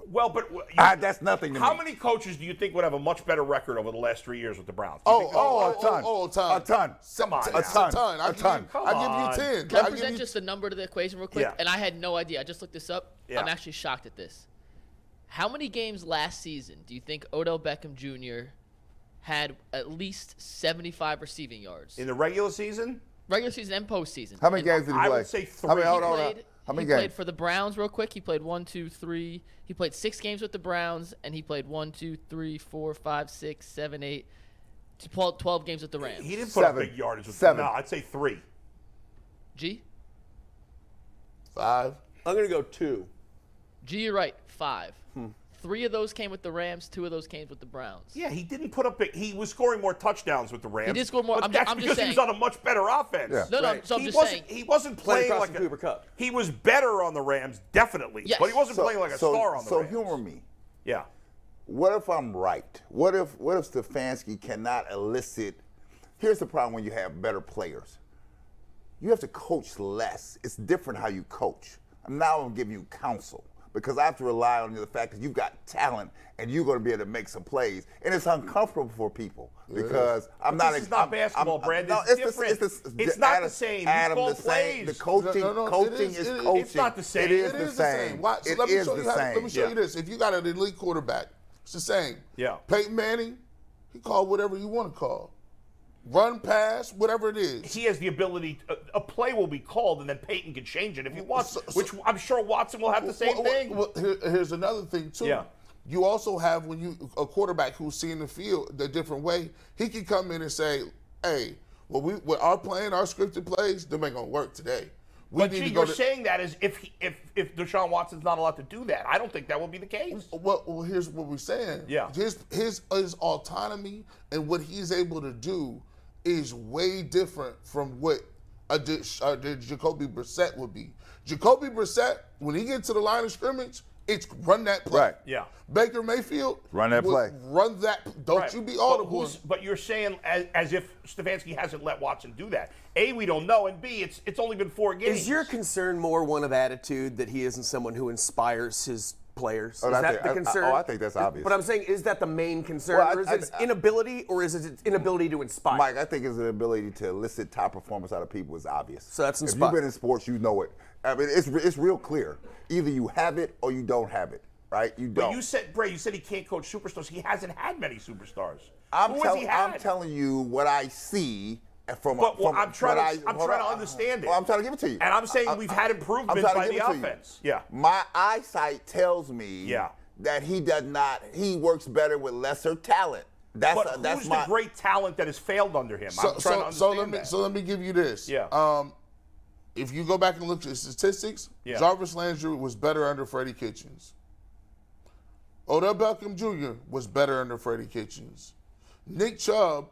[SPEAKER 2] Well, but you,
[SPEAKER 5] Ah, that's nothing to
[SPEAKER 2] how
[SPEAKER 5] me.
[SPEAKER 2] many coaches do you think would have a much better record over the last three years with the Browns? Do
[SPEAKER 3] Oh, oh,
[SPEAKER 5] a ton.
[SPEAKER 3] oh, oh, a ton.
[SPEAKER 5] A ton.
[SPEAKER 2] Come on
[SPEAKER 3] A
[SPEAKER 2] now.
[SPEAKER 3] ton.
[SPEAKER 5] ton.
[SPEAKER 3] I
[SPEAKER 5] A ton.
[SPEAKER 3] you- I
[SPEAKER 2] on.
[SPEAKER 3] give you ten.
[SPEAKER 6] Can I
[SPEAKER 3] give
[SPEAKER 6] present
[SPEAKER 3] you-
[SPEAKER 6] just a number to the equation real quick?
[SPEAKER 2] Yeah.
[SPEAKER 6] And I had no idea. I just looked this up.
[SPEAKER 2] Yeah.
[SPEAKER 6] I'm actually shocked at this. How many games last season do you think Odell Beckham Jr. had at least 75 receiving yards?
[SPEAKER 2] in the regular season?
[SPEAKER 6] Regular season and postseason.
[SPEAKER 5] How many
[SPEAKER 6] And
[SPEAKER 5] games did he play?
[SPEAKER 2] I
[SPEAKER 5] play?
[SPEAKER 2] would say
[SPEAKER 5] How many?
[SPEAKER 2] three.
[SPEAKER 5] Hold
[SPEAKER 6] He
[SPEAKER 5] on. hold on. How many
[SPEAKER 6] he played for the Browns real quick. He played one, two, three. He played six games with the Browns, and he played one, two, three, four, five, six, seven, eight, to 12, 12 games with the Rams.
[SPEAKER 2] He didn't put up
[SPEAKER 5] Seven.
[SPEAKER 2] big yardage with
[SPEAKER 5] Seven.
[SPEAKER 2] No, I'd say three.
[SPEAKER 6] G?
[SPEAKER 3] Five.
[SPEAKER 4] I'm gonna go two.
[SPEAKER 6] G, you're right. Five. Three of those came with the Rams. Two of those came with the Browns.
[SPEAKER 2] Yeah, he didn't put up. Big, he was scoring more touchdowns with the Rams.
[SPEAKER 6] He did score more-
[SPEAKER 2] But
[SPEAKER 6] I'm ju-
[SPEAKER 2] that's
[SPEAKER 6] I'm just
[SPEAKER 2] because he was on a much better offense.
[SPEAKER 5] Yeah.
[SPEAKER 6] No, no.
[SPEAKER 4] Right.
[SPEAKER 6] So I'm
[SPEAKER 2] he
[SPEAKER 6] just
[SPEAKER 2] wasn't.
[SPEAKER 6] saying.
[SPEAKER 2] He wasn't
[SPEAKER 4] Playing
[SPEAKER 2] playing like a,
[SPEAKER 4] Cooper Kupp.
[SPEAKER 2] He was better on the Rams, definitely.
[SPEAKER 6] Yes.
[SPEAKER 2] But he wasn't
[SPEAKER 5] So-
[SPEAKER 2] playing like a
[SPEAKER 5] so,
[SPEAKER 2] star on the
[SPEAKER 5] so
[SPEAKER 2] Rams.
[SPEAKER 5] humor me.
[SPEAKER 2] Yeah.
[SPEAKER 5] What if I'm right? What if what if Stefanski cannot elicit? Here's the problem when you have better players. You have to coach less. It's different how you coach. Now I'm giving you counsel because I have to rely on the fact that you've got talent and you're going to be able to make some plays. And it's uncomfortable for people because I'm
[SPEAKER 2] But
[SPEAKER 5] not.
[SPEAKER 2] this is not
[SPEAKER 5] I'm-
[SPEAKER 2] basketball,
[SPEAKER 5] I'm-
[SPEAKER 2] Brandon.
[SPEAKER 5] no,
[SPEAKER 2] It's
[SPEAKER 5] it's, the-
[SPEAKER 2] different.
[SPEAKER 5] it's, the-
[SPEAKER 2] It's not
[SPEAKER 5] Adam-
[SPEAKER 2] the same. You
[SPEAKER 5] Adam,
[SPEAKER 2] call
[SPEAKER 5] the same. The coaching,
[SPEAKER 3] No, no, no,
[SPEAKER 5] coaching
[SPEAKER 3] is-
[SPEAKER 5] is
[SPEAKER 3] it is-
[SPEAKER 5] coaching.
[SPEAKER 2] It's not the same.
[SPEAKER 5] It is
[SPEAKER 3] It
[SPEAKER 5] the
[SPEAKER 3] is
[SPEAKER 5] same.
[SPEAKER 3] Why- so
[SPEAKER 5] It
[SPEAKER 3] let me show
[SPEAKER 5] the
[SPEAKER 3] you how. Let me show
[SPEAKER 2] Yeah.
[SPEAKER 3] you this. If you got an elite quarterback, it's the same.
[SPEAKER 2] Yeah.
[SPEAKER 3] Peyton Manning, he called whatever you want to call. Run, pass, whatever it is.
[SPEAKER 2] He has the ability. A, a play will be called, and then Peyton can change it if he wants.
[SPEAKER 3] So- so-
[SPEAKER 2] which I'm sure Watson will have the same
[SPEAKER 3] Well,
[SPEAKER 2] thing.
[SPEAKER 3] well, here- here's another thing too.
[SPEAKER 2] Yeah.
[SPEAKER 3] You also have when you a quarterback who's seeing the field the different way, he can come in and say, "Hey, well, we with our plan, our scripted plays, them ain't gonna work today. We
[SPEAKER 2] but gee,
[SPEAKER 3] to
[SPEAKER 2] you're
[SPEAKER 3] to-
[SPEAKER 2] saying that as if he, if if Deshaun Watson's not allowed to do that. I don't think that will be the case.
[SPEAKER 3] Well, well, here's what we're saying.
[SPEAKER 2] Yeah.
[SPEAKER 3] His his his autonomy and what he's able to do is way different from what a, J- a J- Jacoby Brissett would be. Jacoby Brissett, when he gets to the line of scrimmage, it's run that play.
[SPEAKER 5] Right.
[SPEAKER 2] Yeah.
[SPEAKER 3] Baker Mayfield,
[SPEAKER 5] Run that play.
[SPEAKER 3] Run that. Don't
[SPEAKER 2] Right.
[SPEAKER 3] you be
[SPEAKER 2] but,
[SPEAKER 3] audible.
[SPEAKER 2] who's- but you're saying as, as if Stefanski hasn't let Watson do that. A, we don't know, and B, it's it's only been four games.
[SPEAKER 4] Is your concern more one of attitude that he isn't someone who inspires his players?
[SPEAKER 5] Oh,
[SPEAKER 4] is
[SPEAKER 5] I
[SPEAKER 4] that
[SPEAKER 5] think-
[SPEAKER 4] the
[SPEAKER 5] I- I- oh, I think that's obvious.
[SPEAKER 4] But I'm saying, is that the main concern,
[SPEAKER 5] Well, I-
[SPEAKER 4] or is
[SPEAKER 5] I-
[SPEAKER 4] it his
[SPEAKER 5] I-
[SPEAKER 4] inability, or is it inability to inspire?
[SPEAKER 5] Mike, I think it's an ability to elicit top performance out of people is obvious.
[SPEAKER 4] So that's
[SPEAKER 5] If you've been in sports, you know it. I mean, it's it's real clear. Either you have it or you don't have it, right? You don't.
[SPEAKER 2] you said, Bray, you said he can't coach superstars. He hasn't had many superstars.
[SPEAKER 5] I'm,
[SPEAKER 2] Who has
[SPEAKER 5] tell-
[SPEAKER 2] he had?
[SPEAKER 5] I'm telling you what I see from.
[SPEAKER 2] But, well,
[SPEAKER 5] from
[SPEAKER 2] I'm trying
[SPEAKER 5] what
[SPEAKER 2] to-
[SPEAKER 5] I,
[SPEAKER 2] I'm
[SPEAKER 5] hold
[SPEAKER 2] trying to understand it.
[SPEAKER 5] Well, I'm trying to give it to you.
[SPEAKER 2] And I'm saying
[SPEAKER 5] I-
[SPEAKER 2] we've
[SPEAKER 5] I-
[SPEAKER 2] had
[SPEAKER 5] I'm trying to
[SPEAKER 2] by
[SPEAKER 5] give
[SPEAKER 2] the
[SPEAKER 5] it to you.
[SPEAKER 2] offense. Yeah.
[SPEAKER 5] My eyesight tells me
[SPEAKER 2] Yeah.
[SPEAKER 5] that he does not. He works better with lesser talent. That's
[SPEAKER 2] But
[SPEAKER 5] that's
[SPEAKER 2] who's
[SPEAKER 5] my
[SPEAKER 2] the great talent that has failed under him?
[SPEAKER 3] so,
[SPEAKER 2] I'm trying to
[SPEAKER 3] so,
[SPEAKER 2] understand
[SPEAKER 3] so let me
[SPEAKER 2] that.
[SPEAKER 3] so let me give you this.
[SPEAKER 2] Yeah.
[SPEAKER 3] Um, if you go back and look at the statistics,
[SPEAKER 2] Yeah.
[SPEAKER 3] Jarvis Landry was better under Freddie Kitchens. Odell Beckham Jr. was better under Freddie Kitchens. Nick Chubb,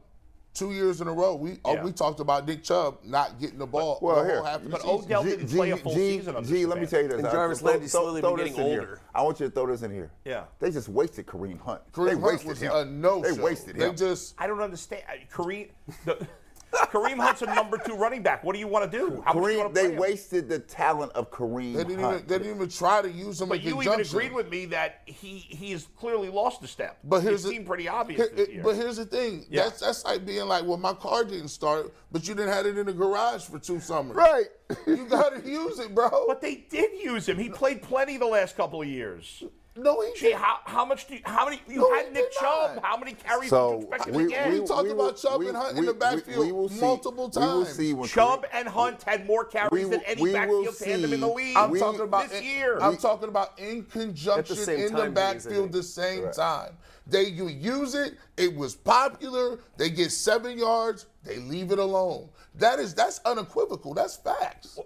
[SPEAKER 3] two years in a row, we oh,
[SPEAKER 2] Yeah.
[SPEAKER 3] we talked about Nick Chubb not getting the ball
[SPEAKER 5] Well,
[SPEAKER 3] the
[SPEAKER 5] here.
[SPEAKER 3] half of
[SPEAKER 2] But
[SPEAKER 3] season.
[SPEAKER 2] Odell didn't play a full season under
[SPEAKER 5] G, let me tell you this.
[SPEAKER 4] And Jarvis
[SPEAKER 5] throw-
[SPEAKER 4] Landry's
[SPEAKER 5] throw-
[SPEAKER 4] slowly
[SPEAKER 5] throw
[SPEAKER 4] been getting older.
[SPEAKER 5] Here. I want you to throw this in here.
[SPEAKER 2] Yeah.
[SPEAKER 5] They just wasted Kareem Hunt.
[SPEAKER 3] Kareem
[SPEAKER 5] they
[SPEAKER 3] Hunt
[SPEAKER 5] wasted
[SPEAKER 3] was
[SPEAKER 5] him.
[SPEAKER 3] a no
[SPEAKER 5] They
[SPEAKER 3] show.
[SPEAKER 5] wasted
[SPEAKER 3] They just
[SPEAKER 2] I don't understand. Uh, Kareem, the, Kareem Hunt's a number two running back. What do you want to do? How much do you
[SPEAKER 5] Kareem,
[SPEAKER 2] want to
[SPEAKER 5] they
[SPEAKER 2] play him?
[SPEAKER 5] wasted the talent of Kareem
[SPEAKER 3] they didn't
[SPEAKER 5] Hunt.
[SPEAKER 3] even they didn't even try to use him
[SPEAKER 2] But you even agreed with me that he he has clearly lost a step.
[SPEAKER 3] But here's
[SPEAKER 2] it
[SPEAKER 3] the,
[SPEAKER 2] seemed pretty obvious
[SPEAKER 3] here-
[SPEAKER 2] this year.
[SPEAKER 3] But here's the thing.
[SPEAKER 2] Yeah.
[SPEAKER 3] That's that's like being like, well, my car didn't start, but you didn't have it in the garage for two summers.
[SPEAKER 5] right.
[SPEAKER 3] You gotta use it, bro.
[SPEAKER 2] But they did use him. He played plenty the last couple of years.
[SPEAKER 3] No, he
[SPEAKER 2] Gee,
[SPEAKER 3] didn't.
[SPEAKER 2] how, how much do you, how many you
[SPEAKER 3] No,
[SPEAKER 2] had Nick
[SPEAKER 3] did
[SPEAKER 2] Chubb?
[SPEAKER 3] not.
[SPEAKER 2] How many carries
[SPEAKER 5] So
[SPEAKER 2] did you expect him
[SPEAKER 5] we,
[SPEAKER 2] to get?
[SPEAKER 5] we,
[SPEAKER 3] We talked
[SPEAKER 5] we
[SPEAKER 3] about Chubb
[SPEAKER 5] we-
[SPEAKER 3] and Hunt in the backfield
[SPEAKER 5] we will see-
[SPEAKER 3] multiple
[SPEAKER 5] We will
[SPEAKER 3] times.
[SPEAKER 5] see when
[SPEAKER 2] Chubb
[SPEAKER 5] Kareem-
[SPEAKER 2] and Hunt had more carries
[SPEAKER 5] We-
[SPEAKER 2] than any
[SPEAKER 5] we will
[SPEAKER 2] backfield tandem in the
[SPEAKER 5] see-
[SPEAKER 2] league.
[SPEAKER 3] I'm
[SPEAKER 5] we-
[SPEAKER 3] talking about
[SPEAKER 2] this
[SPEAKER 3] in-
[SPEAKER 2] year.
[SPEAKER 3] I'm talking about in conjunction
[SPEAKER 4] same
[SPEAKER 3] in the
[SPEAKER 4] time, Denny's, I
[SPEAKER 3] backfield
[SPEAKER 4] think.
[SPEAKER 3] the same
[SPEAKER 5] Right.
[SPEAKER 3] time. They you use it. It was popular. They get seven yards. They leave it alone. That is that's unequivocal. That's facts.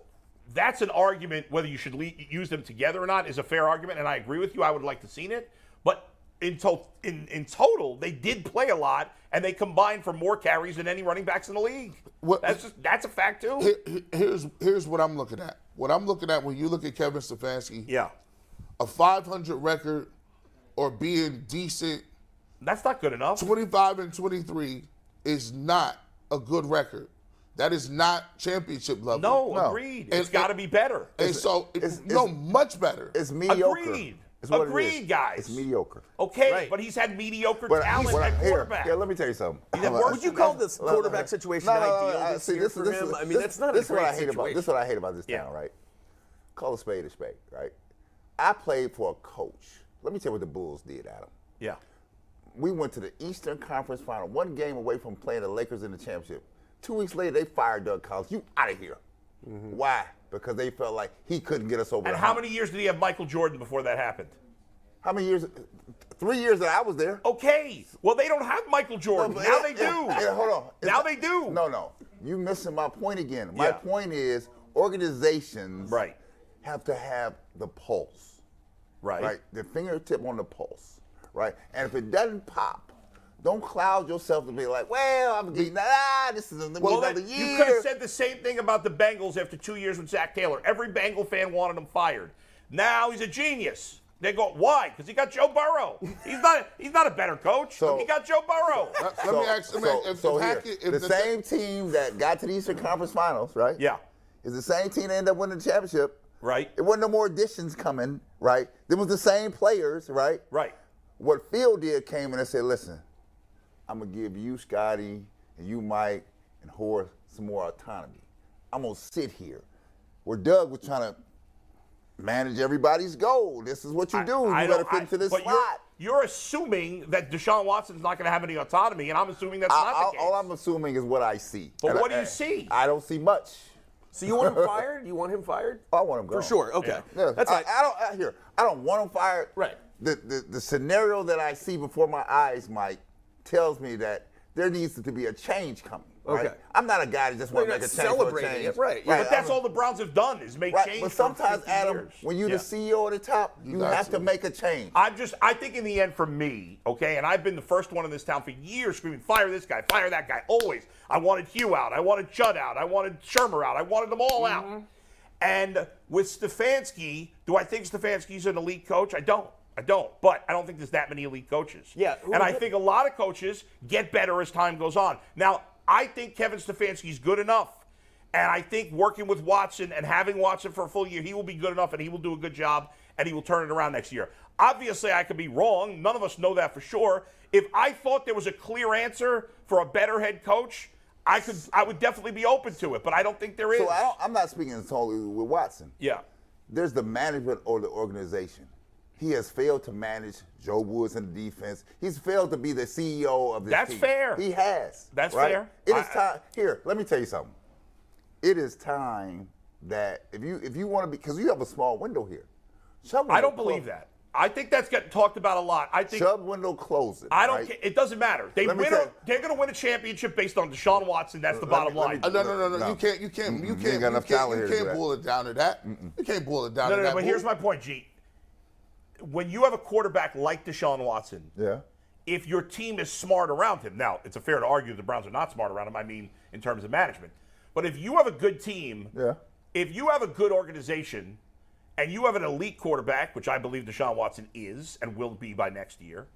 [SPEAKER 2] That's an argument whether you should le- use them together or not is a fair argument, and I agree with you. I would like to seen it, but in, to- in, in total, they did play a lot, and they combined for more carries than any running backs in the league.
[SPEAKER 3] What-
[SPEAKER 2] that's just that's a fact too.
[SPEAKER 3] Here- here- here's here's what I'm looking at. What I'm looking at when you look at Kevin Stefanski,
[SPEAKER 2] yeah,
[SPEAKER 3] a 500 record or being decent
[SPEAKER 2] that's not good enough.
[SPEAKER 3] 25 and 23 is not a good record. That is not championship level.
[SPEAKER 2] No,
[SPEAKER 5] No.
[SPEAKER 2] agreed.
[SPEAKER 3] And-
[SPEAKER 2] it's got to be better.
[SPEAKER 3] And so, it-
[SPEAKER 5] it's-
[SPEAKER 3] no,
[SPEAKER 5] it's-
[SPEAKER 3] much better.
[SPEAKER 5] It's mediocre.
[SPEAKER 2] Agreed.
[SPEAKER 5] It's what it
[SPEAKER 2] Agreed,
[SPEAKER 5] is.
[SPEAKER 2] guys.
[SPEAKER 5] It's mediocre.
[SPEAKER 2] Okay,
[SPEAKER 4] Right.
[SPEAKER 2] but he's had mediocre
[SPEAKER 5] But
[SPEAKER 2] talent
[SPEAKER 5] what
[SPEAKER 2] at quarterback.
[SPEAKER 5] here, let me tell you something.
[SPEAKER 2] Worse
[SPEAKER 4] Would you call this quarterback situation
[SPEAKER 5] No, no, no,
[SPEAKER 4] ideal this
[SPEAKER 5] see,
[SPEAKER 4] year
[SPEAKER 5] this
[SPEAKER 4] for
[SPEAKER 5] is- this
[SPEAKER 4] him?
[SPEAKER 5] is-
[SPEAKER 4] I mean, that's not
[SPEAKER 5] this
[SPEAKER 4] a
[SPEAKER 5] is what I
[SPEAKER 4] great
[SPEAKER 5] hate about
[SPEAKER 4] situation.
[SPEAKER 5] this. is what I hate about this
[SPEAKER 2] Yeah.
[SPEAKER 5] town, right? Call a spade a spade, right? I played for a coach. Let me tell you what the Bulls did, Adam.
[SPEAKER 2] Yeah.
[SPEAKER 5] We went to the Eastern Conference Final, one game away from playing the Lakers in the championship. Two weeks later, they fired Doug Collins. You out of here. Mm-hmm. Why? Because they felt like he couldn't get us over.
[SPEAKER 2] And how
[SPEAKER 5] hump.
[SPEAKER 2] many years did he have Michael Jordan before that happened?
[SPEAKER 5] How many years? Three years that I was there.
[SPEAKER 2] Okay. Well, they don't have Michael Jordan.
[SPEAKER 5] No,
[SPEAKER 2] now
[SPEAKER 5] it-
[SPEAKER 2] they do.
[SPEAKER 5] it- it- hold on.
[SPEAKER 2] Now they do.
[SPEAKER 5] No, no. You missing my point again. My
[SPEAKER 2] Yeah.
[SPEAKER 5] point is organizations
[SPEAKER 2] Right.
[SPEAKER 5] have to have the pulse.
[SPEAKER 2] Right.
[SPEAKER 5] Right. The fingertip on the pulse. Right. And if it doesn't pop, don't cloud yourself to be like, well, I'm getting ah, this is another,
[SPEAKER 2] Well,
[SPEAKER 5] another
[SPEAKER 2] then,
[SPEAKER 5] year.
[SPEAKER 2] you could have said the same thing about the Bengals after two years with Zac Taylor. Every Bengal fan wanted him fired. Now he's a genius. They go, why? Because he got Joe Burrow. He's not. He's not a better coach.
[SPEAKER 5] So-
[SPEAKER 2] he got Joe Burrow.
[SPEAKER 3] Let, let me ask. Let me,
[SPEAKER 5] so,
[SPEAKER 3] if,
[SPEAKER 5] so
[SPEAKER 3] if
[SPEAKER 5] here,
[SPEAKER 3] if
[SPEAKER 5] the,
[SPEAKER 3] the,
[SPEAKER 5] same team that got to the Eastern Conference Finals, right?
[SPEAKER 2] Yeah.
[SPEAKER 5] Is the same team that ended up winning the championship.
[SPEAKER 2] Right.
[SPEAKER 5] It wasn't no more additions coming, right? There was the same players, right?
[SPEAKER 2] Right.
[SPEAKER 5] What Phil did came in and said, listen, I'm gonna give you, Scotty, and you, Mike, and Horace some more autonomy. I'm gonna sit here. Where Doug was trying to manage everybody's goal. This is what you do.
[SPEAKER 2] I- I
[SPEAKER 5] you gotta fit
[SPEAKER 2] I-
[SPEAKER 5] into this
[SPEAKER 2] but
[SPEAKER 5] slot.
[SPEAKER 2] You're, you're assuming that Deshaun Watson's not going to have any autonomy, and I'm assuming that's
[SPEAKER 5] I-
[SPEAKER 2] not
[SPEAKER 5] I-
[SPEAKER 2] the case.
[SPEAKER 5] all I'm assuming is what I see.
[SPEAKER 2] But
[SPEAKER 5] And
[SPEAKER 2] what do you see?
[SPEAKER 5] I don't see much.
[SPEAKER 4] So you want him fired? You want him fired?
[SPEAKER 5] Oh, I want him gone.
[SPEAKER 4] For sure. Okay.
[SPEAKER 5] Yeah,
[SPEAKER 4] That's
[SPEAKER 5] I,
[SPEAKER 4] right.
[SPEAKER 5] I don't I, here. I don't want him fired.
[SPEAKER 4] Right.
[SPEAKER 5] The, the the scenario that I see before my eyes, Mike, tells me that there needs to be a change coming. Right?
[SPEAKER 4] Okay.
[SPEAKER 5] I'm not a guy that just want to make a change for a change.
[SPEAKER 4] it, right, yeah.
[SPEAKER 2] but that's all the Browns have done is make
[SPEAKER 5] Right.
[SPEAKER 2] change.
[SPEAKER 5] But sometimes,
[SPEAKER 2] 50
[SPEAKER 5] Adam,
[SPEAKER 2] years.
[SPEAKER 5] when you're
[SPEAKER 2] Yeah.
[SPEAKER 5] the CEO at the top, you
[SPEAKER 3] got
[SPEAKER 5] have
[SPEAKER 3] to.
[SPEAKER 5] to make a change.
[SPEAKER 2] I'm just, I think in the end, for me, okay, and I've been the first one in this town for years screaming, fire this guy, fire that guy, always. I wanted Hue out, I wanted Chud out, I wanted Shurmur out, I wanted them all
[SPEAKER 4] Mm-hmm.
[SPEAKER 2] out. And with Stefanski, do I think Stefanski's an elite coach? I don't. I don't. But I don't think there's that many elite coaches.
[SPEAKER 4] Yeah,
[SPEAKER 2] And I think a lot of coaches get better as time goes on. Now, I think Kevin Stefanski's good enough. And I think working with Watson and having Watson for a full year, he will be good enough and he will do a good job and he will turn it around next year. Obviously, I could be wrong. None of us know that for sure. If I thought there was a clear answer for a better head coach, I could I would definitely be open to it, but I don't think there is.
[SPEAKER 5] so I don't, I'm not speaking solely with Watson.
[SPEAKER 2] yeah.
[SPEAKER 5] there's the management or the organization. He has failed to manage Joe Woods and the defense. He's failed to be the CEO of this
[SPEAKER 2] That's
[SPEAKER 5] team.
[SPEAKER 2] fair.
[SPEAKER 5] He has.
[SPEAKER 2] That's
[SPEAKER 5] right?
[SPEAKER 2] fair.
[SPEAKER 5] It is
[SPEAKER 2] I-
[SPEAKER 5] time. Here, let me tell you something. It is time that if you if you want to be because you have a small window here. Shove
[SPEAKER 2] I don't believe
[SPEAKER 5] close.
[SPEAKER 2] that. I think that's getting talked about a lot. I think
[SPEAKER 5] Shove window close it.
[SPEAKER 2] I don't
[SPEAKER 5] right?
[SPEAKER 2] care. It doesn't matter. They
[SPEAKER 5] Let me
[SPEAKER 2] win.
[SPEAKER 5] tell
[SPEAKER 2] A, they're going to win a championship based on Deshaun Watson. That's the
[SPEAKER 5] Let
[SPEAKER 2] bottom
[SPEAKER 5] let
[SPEAKER 2] line.
[SPEAKER 5] me-
[SPEAKER 3] Uh, no, no, no, no,
[SPEAKER 5] No.
[SPEAKER 3] You can't. You can't. You
[SPEAKER 5] Mm-mm. You
[SPEAKER 3] can't.
[SPEAKER 5] ain't
[SPEAKER 3] You can't, you
[SPEAKER 5] here to do
[SPEAKER 3] can't
[SPEAKER 5] that.
[SPEAKER 3] boil it down to that. You can't boil it down
[SPEAKER 2] No,
[SPEAKER 3] to
[SPEAKER 2] no, no.
[SPEAKER 3] that.
[SPEAKER 2] But here's my point, G. When you have a quarterback like Deshaun Watson,
[SPEAKER 5] Yeah.
[SPEAKER 2] if your team is smart around him, now it's a fair to argue the Browns are not smart around him. I mean, in terms of management, but if you have a good team,
[SPEAKER 5] Yeah.
[SPEAKER 2] if you have a good organization, and you have an elite quarterback, which I believe Deshaun Watson is and will be by next year,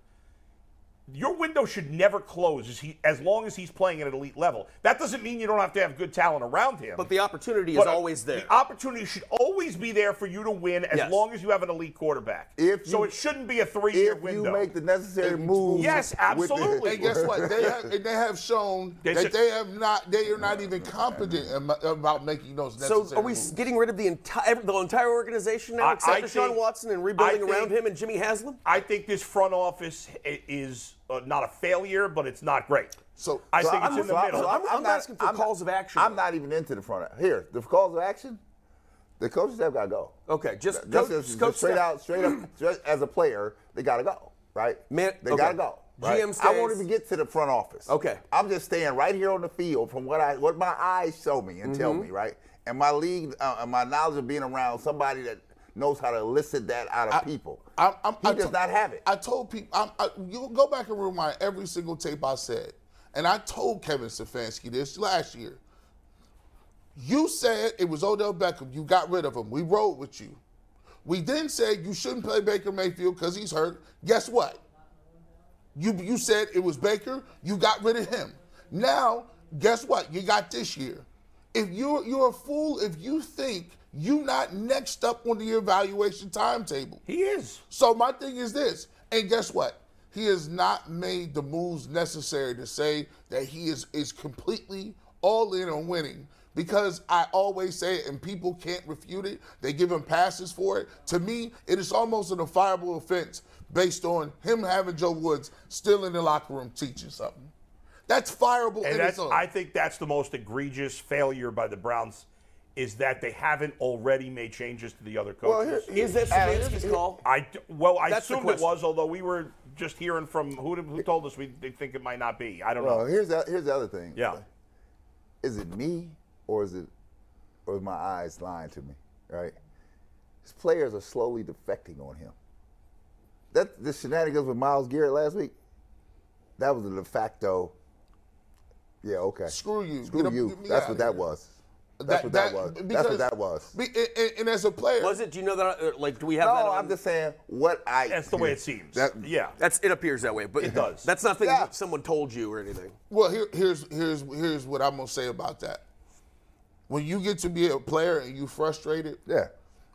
[SPEAKER 2] your window should never close as, he, as long as he's playing at an elite level. That doesn't mean you don't have to have good talent around him.
[SPEAKER 4] But the opportunity is
[SPEAKER 2] But, uh,
[SPEAKER 4] always there.
[SPEAKER 2] The opportunity should always be there for you to win as
[SPEAKER 4] Yes.
[SPEAKER 2] long as you have an elite quarterback.
[SPEAKER 5] If
[SPEAKER 2] so
[SPEAKER 5] you-
[SPEAKER 2] it shouldn't be a three-year
[SPEAKER 5] If
[SPEAKER 2] window.
[SPEAKER 5] If you make the necessary
[SPEAKER 3] If
[SPEAKER 5] moves.
[SPEAKER 2] Yes,
[SPEAKER 5] with the-
[SPEAKER 2] absolutely.
[SPEAKER 3] And guess what? They have, and they have shown
[SPEAKER 2] They
[SPEAKER 3] that
[SPEAKER 2] should-
[SPEAKER 3] they have not. They are not even competent about making those necessary.
[SPEAKER 4] So are we
[SPEAKER 3] moves.
[SPEAKER 4] getting rid of the entire the entire organization now,
[SPEAKER 2] I-
[SPEAKER 4] except
[SPEAKER 2] I
[SPEAKER 4] Deshaun
[SPEAKER 2] think-
[SPEAKER 4] Watson, and rebuilding
[SPEAKER 2] I
[SPEAKER 4] around him and Jimmy Haslam?
[SPEAKER 2] I think this front office i- is uh, not a failure, but it's not great.
[SPEAKER 3] So-
[SPEAKER 2] I
[SPEAKER 3] so
[SPEAKER 2] think
[SPEAKER 4] I'm-
[SPEAKER 2] it's in the
[SPEAKER 4] so
[SPEAKER 2] middle.
[SPEAKER 4] I'm- I'm asking for calls of action.
[SPEAKER 5] I'm not even into the front. Here, the calls of action. The coaches have got to go.
[SPEAKER 4] Okay, just
[SPEAKER 5] Just,
[SPEAKER 4] coach,
[SPEAKER 5] as-
[SPEAKER 4] coach
[SPEAKER 5] just straight
[SPEAKER 4] Steph.
[SPEAKER 5] out, straight up, just as a player, they got to go, right?
[SPEAKER 4] Man-
[SPEAKER 5] they
[SPEAKER 4] okay.
[SPEAKER 5] got to go. Right?
[SPEAKER 4] GM
[SPEAKER 5] I won't even get to the front office.
[SPEAKER 4] Okay.
[SPEAKER 5] I'm just staying right here on the field from what I, what my eyes show me and tell
[SPEAKER 4] Mm-hmm.
[SPEAKER 5] me, right? And my league, uh, and my knowledge of being around somebody that knows how to elicit that out of people.
[SPEAKER 3] I'm, I'm,
[SPEAKER 5] he
[SPEAKER 3] I
[SPEAKER 5] does
[SPEAKER 3] to-
[SPEAKER 5] not have it.
[SPEAKER 3] I told people, I'm, I, you go back and rewind every single tape I said, and I told Kevin Stefanski this last year. You said it was Odell Beckham. You got rid of him. We rode with you. We then said you shouldn't play Baker Mayfield because he's hurt. Guess what? You you said it was Baker. You got rid of him. Now, guess what? You got this year. If you're you're a fool if you think you not next up on the evaluation timetable.
[SPEAKER 2] he is.
[SPEAKER 3] So my thing is this, and guess what? He has not made the moves necessary to say that he is is completely all in on winning. Because I always say it, and people can't refute it. They give him passes for it. To me, it is almost an defiable offense based on him having Joe Woods still in the locker room teaching something. That's fireable
[SPEAKER 2] And
[SPEAKER 3] in
[SPEAKER 2] that's,
[SPEAKER 3] its own.
[SPEAKER 2] I think that's the most egregious failure by the Browns is that they haven't already made changes to the other
[SPEAKER 5] Well,
[SPEAKER 2] coaches.
[SPEAKER 5] here-
[SPEAKER 4] Is that
[SPEAKER 5] Adam,
[SPEAKER 4] Stefanski's call?
[SPEAKER 2] I d- well, I
[SPEAKER 4] That's
[SPEAKER 2] assumed it was, although we were just hearing from who who told us we they think it might not be. I don't
[SPEAKER 5] Well,
[SPEAKER 2] know.
[SPEAKER 5] here's the, here's the other thing.
[SPEAKER 2] Yeah.
[SPEAKER 5] Is it me or is it or is my eyes lying to me? Right. His players are slowly defecting on him. that the shenanigans with Myles Garrett last week, that was a de facto. Yeah, okay.
[SPEAKER 3] Screw you.
[SPEAKER 5] Screw
[SPEAKER 3] Get up-
[SPEAKER 5] you.
[SPEAKER 3] get me
[SPEAKER 5] That's
[SPEAKER 3] outta
[SPEAKER 5] what that
[SPEAKER 3] here.
[SPEAKER 5] was. That's what that, was. That's what that was.
[SPEAKER 3] Be, and, and- and as a player,
[SPEAKER 4] Was it? Do you know that? uh, Like, do we have
[SPEAKER 5] No,
[SPEAKER 4] that? on-
[SPEAKER 5] I'm just saying what I.
[SPEAKER 2] That's the way it seems.
[SPEAKER 5] That-
[SPEAKER 2] yeah.
[SPEAKER 4] That's it appears that way, but
[SPEAKER 2] It does.
[SPEAKER 4] That's nothing
[SPEAKER 5] Yeah.
[SPEAKER 4] someone told you or anything.
[SPEAKER 3] Well, here, here's here's here's what I'm gonna say about that. When you get to be a player and you're frustrated,
[SPEAKER 5] Yeah.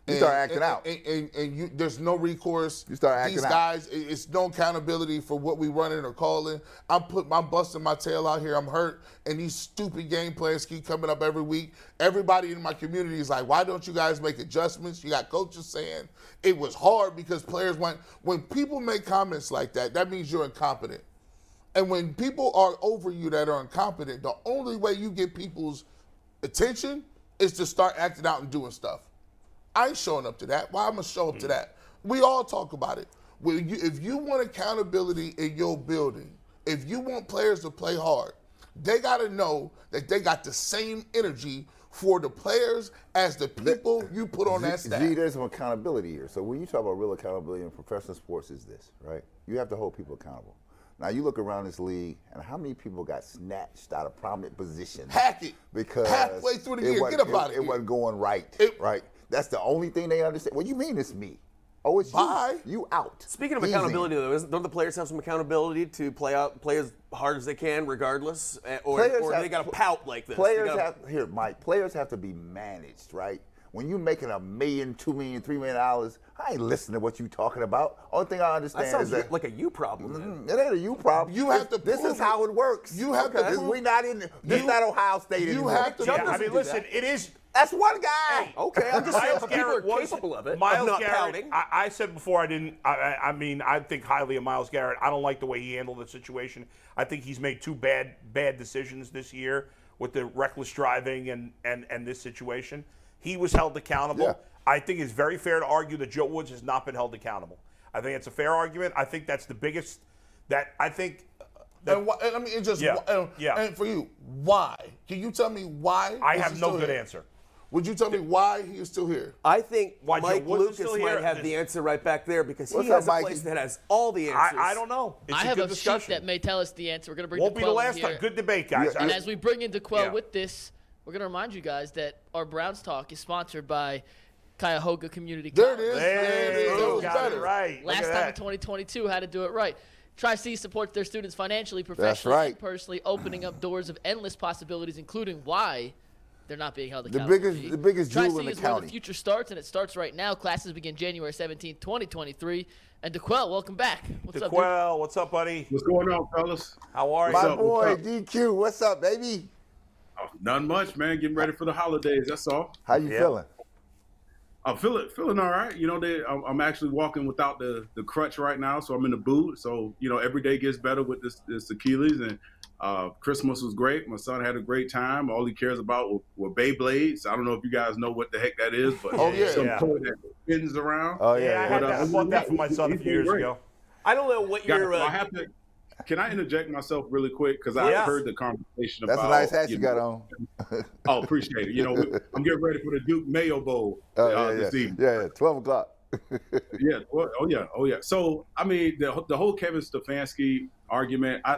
[SPEAKER 5] You
[SPEAKER 3] and-
[SPEAKER 5] start acting
[SPEAKER 3] and,
[SPEAKER 5] out.
[SPEAKER 3] and, and, and you, there's no recourse.
[SPEAKER 5] You start acting
[SPEAKER 3] These guys, it- it's no accountability for what we running or calling. I'm putting, I'm busting my tail out here. I'm hurt, and these stupid game plans keep coming up every week. Everybody in my community is like, "Why don't you guys make adjustments?" You got coaches saying it was hard because players went. When people make comments like that, that means you're incompetent. And when people are over you that are incompetent, the only way you get people's attention is to start acting out and doing stuff. I ain't showing up to that. Why am I gonna show up to mm. that? We all talk about it. When you, if you want accountability in your building, if you want players to play hard, they got to know that they got the same energy for the players as the people you put on that
[SPEAKER 5] G,
[SPEAKER 3] staff.
[SPEAKER 5] G, there's some accountability here. So when you talk about real accountability in professional sports, is this right? You have to hold people accountable. Now you look around this league, and how many people got snatched out of prominent positions?
[SPEAKER 3] Hack it.
[SPEAKER 5] because
[SPEAKER 3] Halfway through the
[SPEAKER 5] it
[SPEAKER 3] year,
[SPEAKER 5] wasn't-
[SPEAKER 3] get up outta
[SPEAKER 5] it, it
[SPEAKER 3] here.
[SPEAKER 5] wasn't going right.
[SPEAKER 3] It-
[SPEAKER 5] right. That's the only thing they understand. What do you mean it's me? Oh, it's
[SPEAKER 3] Bye.
[SPEAKER 5] you. You out.
[SPEAKER 4] Speaking of
[SPEAKER 5] Easy.
[SPEAKER 4] accountability, though, isn't- don't the players have some accountability to play out, play as hard as they can, regardless, Eh, or,
[SPEAKER 5] Players
[SPEAKER 4] or
[SPEAKER 5] have-
[SPEAKER 4] they got to pout like this?
[SPEAKER 5] Players
[SPEAKER 4] gotta-
[SPEAKER 5] have here, Mike. Players have to be managed, right? When you're making a million, two million, three million dollars, I ain't listening to what you talking about. Only thing I understand
[SPEAKER 4] That sounds
[SPEAKER 5] is that
[SPEAKER 4] like a you problem.
[SPEAKER 5] Mm, It ain't a you problem.
[SPEAKER 3] You have to
[SPEAKER 5] This
[SPEAKER 3] prove
[SPEAKER 5] is how
[SPEAKER 3] it.
[SPEAKER 5] it works.
[SPEAKER 3] You have to
[SPEAKER 5] This-
[SPEAKER 3] prove-
[SPEAKER 5] We not in. This
[SPEAKER 3] You-
[SPEAKER 5] not Ohio State
[SPEAKER 3] you
[SPEAKER 5] anymore.
[SPEAKER 3] have to-
[SPEAKER 2] Yeah, I
[SPEAKER 3] doesn't
[SPEAKER 2] mean, listen,
[SPEAKER 3] that.
[SPEAKER 2] it is.
[SPEAKER 5] That's one guy.
[SPEAKER 4] Okay, I'm just saying Myles people are
[SPEAKER 2] was
[SPEAKER 4] capable of it,
[SPEAKER 2] Myles
[SPEAKER 4] of not
[SPEAKER 2] Garrett,
[SPEAKER 4] pouting.
[SPEAKER 2] I, I said before I didn't. I, I- I mean, I think highly of Myles Garrett. I don't like the way he handled the situation. I think he's made two bad bad decisions this year with the reckless driving and and and this situation. He was held accountable.
[SPEAKER 5] Yeah.
[SPEAKER 2] I think it's very fair to argue that Joe Woods has not been held accountable. I think it's a fair argument. I think that's the biggest. That I think. That,
[SPEAKER 3] And, why, and I mean, it just
[SPEAKER 2] Yeah,
[SPEAKER 3] and,
[SPEAKER 2] yeah.
[SPEAKER 3] and for you, why? Can you tell me why?
[SPEAKER 2] I have no
[SPEAKER 3] still
[SPEAKER 2] good
[SPEAKER 3] here?
[SPEAKER 2] answer.
[SPEAKER 3] Would you tell me why he is still here?
[SPEAKER 4] I think
[SPEAKER 2] Why,
[SPEAKER 4] Mike
[SPEAKER 2] Woods
[SPEAKER 4] Lucas
[SPEAKER 2] still
[SPEAKER 4] might
[SPEAKER 2] here?
[SPEAKER 4] have the answer right back there because
[SPEAKER 5] What's
[SPEAKER 4] he has a
[SPEAKER 5] Mikey?
[SPEAKER 4] place that has all the answers.
[SPEAKER 2] I, I don't know. It's
[SPEAKER 6] I
[SPEAKER 2] a
[SPEAKER 6] have
[SPEAKER 2] good
[SPEAKER 6] a sheet that may tell us the answer. We're gonna bring
[SPEAKER 2] Won't be the last
[SPEAKER 6] here.
[SPEAKER 2] time. Good debate, guys.
[SPEAKER 5] Yeah,
[SPEAKER 6] And
[SPEAKER 2] I-
[SPEAKER 6] as we bring in D'Qwell
[SPEAKER 2] Yeah.
[SPEAKER 6] with this, we're going to remind you guys that our Browns Talk is sponsored by Cuyahoga Community
[SPEAKER 3] There
[SPEAKER 6] College.
[SPEAKER 3] is. There it is. That
[SPEAKER 2] Hey,
[SPEAKER 3] was
[SPEAKER 2] got it right.
[SPEAKER 6] Last time
[SPEAKER 2] that.
[SPEAKER 6] in 2022, how to do it right. Tri-C supports their students financially, professionally,
[SPEAKER 5] right.
[SPEAKER 6] and personally, opening up doors of endless possibilities, including why they're not being held
[SPEAKER 5] The
[SPEAKER 6] accountable.
[SPEAKER 5] biggest- the biggest jewel
[SPEAKER 6] Tri-C
[SPEAKER 5] in the
[SPEAKER 6] is where
[SPEAKER 5] county.
[SPEAKER 6] the future starts, and it starts right now. Classes begin January 17th, 2023. And D'Qwell, welcome back. What's up, dude?
[SPEAKER 2] D'Qwell, what's up, buddy?
[SPEAKER 7] What's going on, fellas?
[SPEAKER 2] How are you?
[SPEAKER 5] My boy
[SPEAKER 7] What's?
[SPEAKER 5] DQ, what's up, baby?
[SPEAKER 7] Oh, none much, man. Getting ready for the holidays. That's all.
[SPEAKER 5] How you
[SPEAKER 2] Yeah.
[SPEAKER 5] feeling?
[SPEAKER 7] I'm feeling feeling all right. You know, they, I'm, I'm actually walking without the the crutch right now, so I'm in the boot. So you know, every day gets better with this this Achilles. And uh, Christmas was great. My son had a great time. All he cares about were, were Beyblades. I don't know if you guys know what the heck that is, but
[SPEAKER 3] Oh, yeah.
[SPEAKER 7] some
[SPEAKER 2] Yeah.
[SPEAKER 7] toy that spins around.
[SPEAKER 5] Oh
[SPEAKER 2] Yeah, I,
[SPEAKER 5] yeah.
[SPEAKER 2] had
[SPEAKER 7] But,
[SPEAKER 2] that.
[SPEAKER 7] uh,
[SPEAKER 2] I bought that for my son a few years
[SPEAKER 7] great.
[SPEAKER 2] ago.
[SPEAKER 4] I don't know what
[SPEAKER 7] Guys,
[SPEAKER 4] your.
[SPEAKER 7] I
[SPEAKER 4] Uh,
[SPEAKER 7] have to. Can I interject myself really quick because I heard the conversation
[SPEAKER 5] That's a nice hat you
[SPEAKER 7] know,
[SPEAKER 5] got on.
[SPEAKER 7] Oh, appreciate it. You know, we- I'm getting ready for the Duke Mayo Bowl uh,
[SPEAKER 5] Oh, yeah,
[SPEAKER 7] this
[SPEAKER 5] yeah.
[SPEAKER 7] evening.
[SPEAKER 5] yeah, yeah. Twelve o'clock.
[SPEAKER 7] Yeah. Well, oh yeah. Oh yeah. So I mean, the the whole Kevin Stefanski argument. I,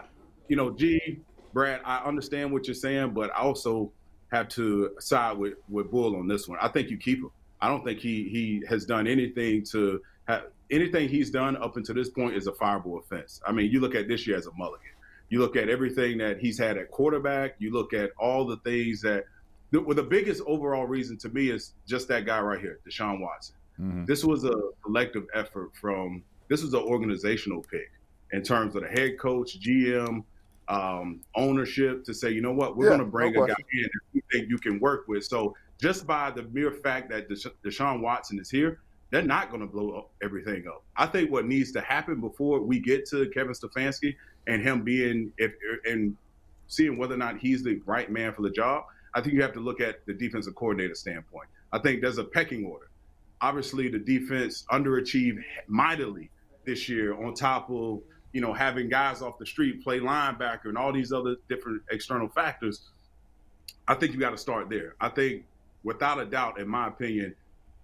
[SPEAKER 7] you know, G, Brad, I understand what you're saying, but I also have to side with with Bull on this one. I think you keep him. I don't think he he has done anything to have anything he's done up until this point is a fireable offense. I mean, you look at this year as a mulligan. You look at everything that he's had at quarterback. You look at all the things that. The, well, the biggest overall reason to me is just that guy right here, Deshaun Watson mm-hmm. this was a collective effort from this was an organizational pick in terms of the head coach gm um, ownership to say you know what? We're
[SPEAKER 5] Yeah,
[SPEAKER 7] going to bring
[SPEAKER 5] no
[SPEAKER 7] a guy in that we think you can work with. So just by the mere fact that Desha- deshaun watson is here they're not going to blow up everything up. I think what needs to happen before we get to kevin stefanski and him being if and seeing whether or not he's the right man for the job i think you have to look at the defensive coordinator standpoint. I think there's a pecking order. Obviously the defense underachieved mightily this year on top of you know having guys off the street play linebacker and all these other different external factors i think you got to start there i think without a doubt in my opinion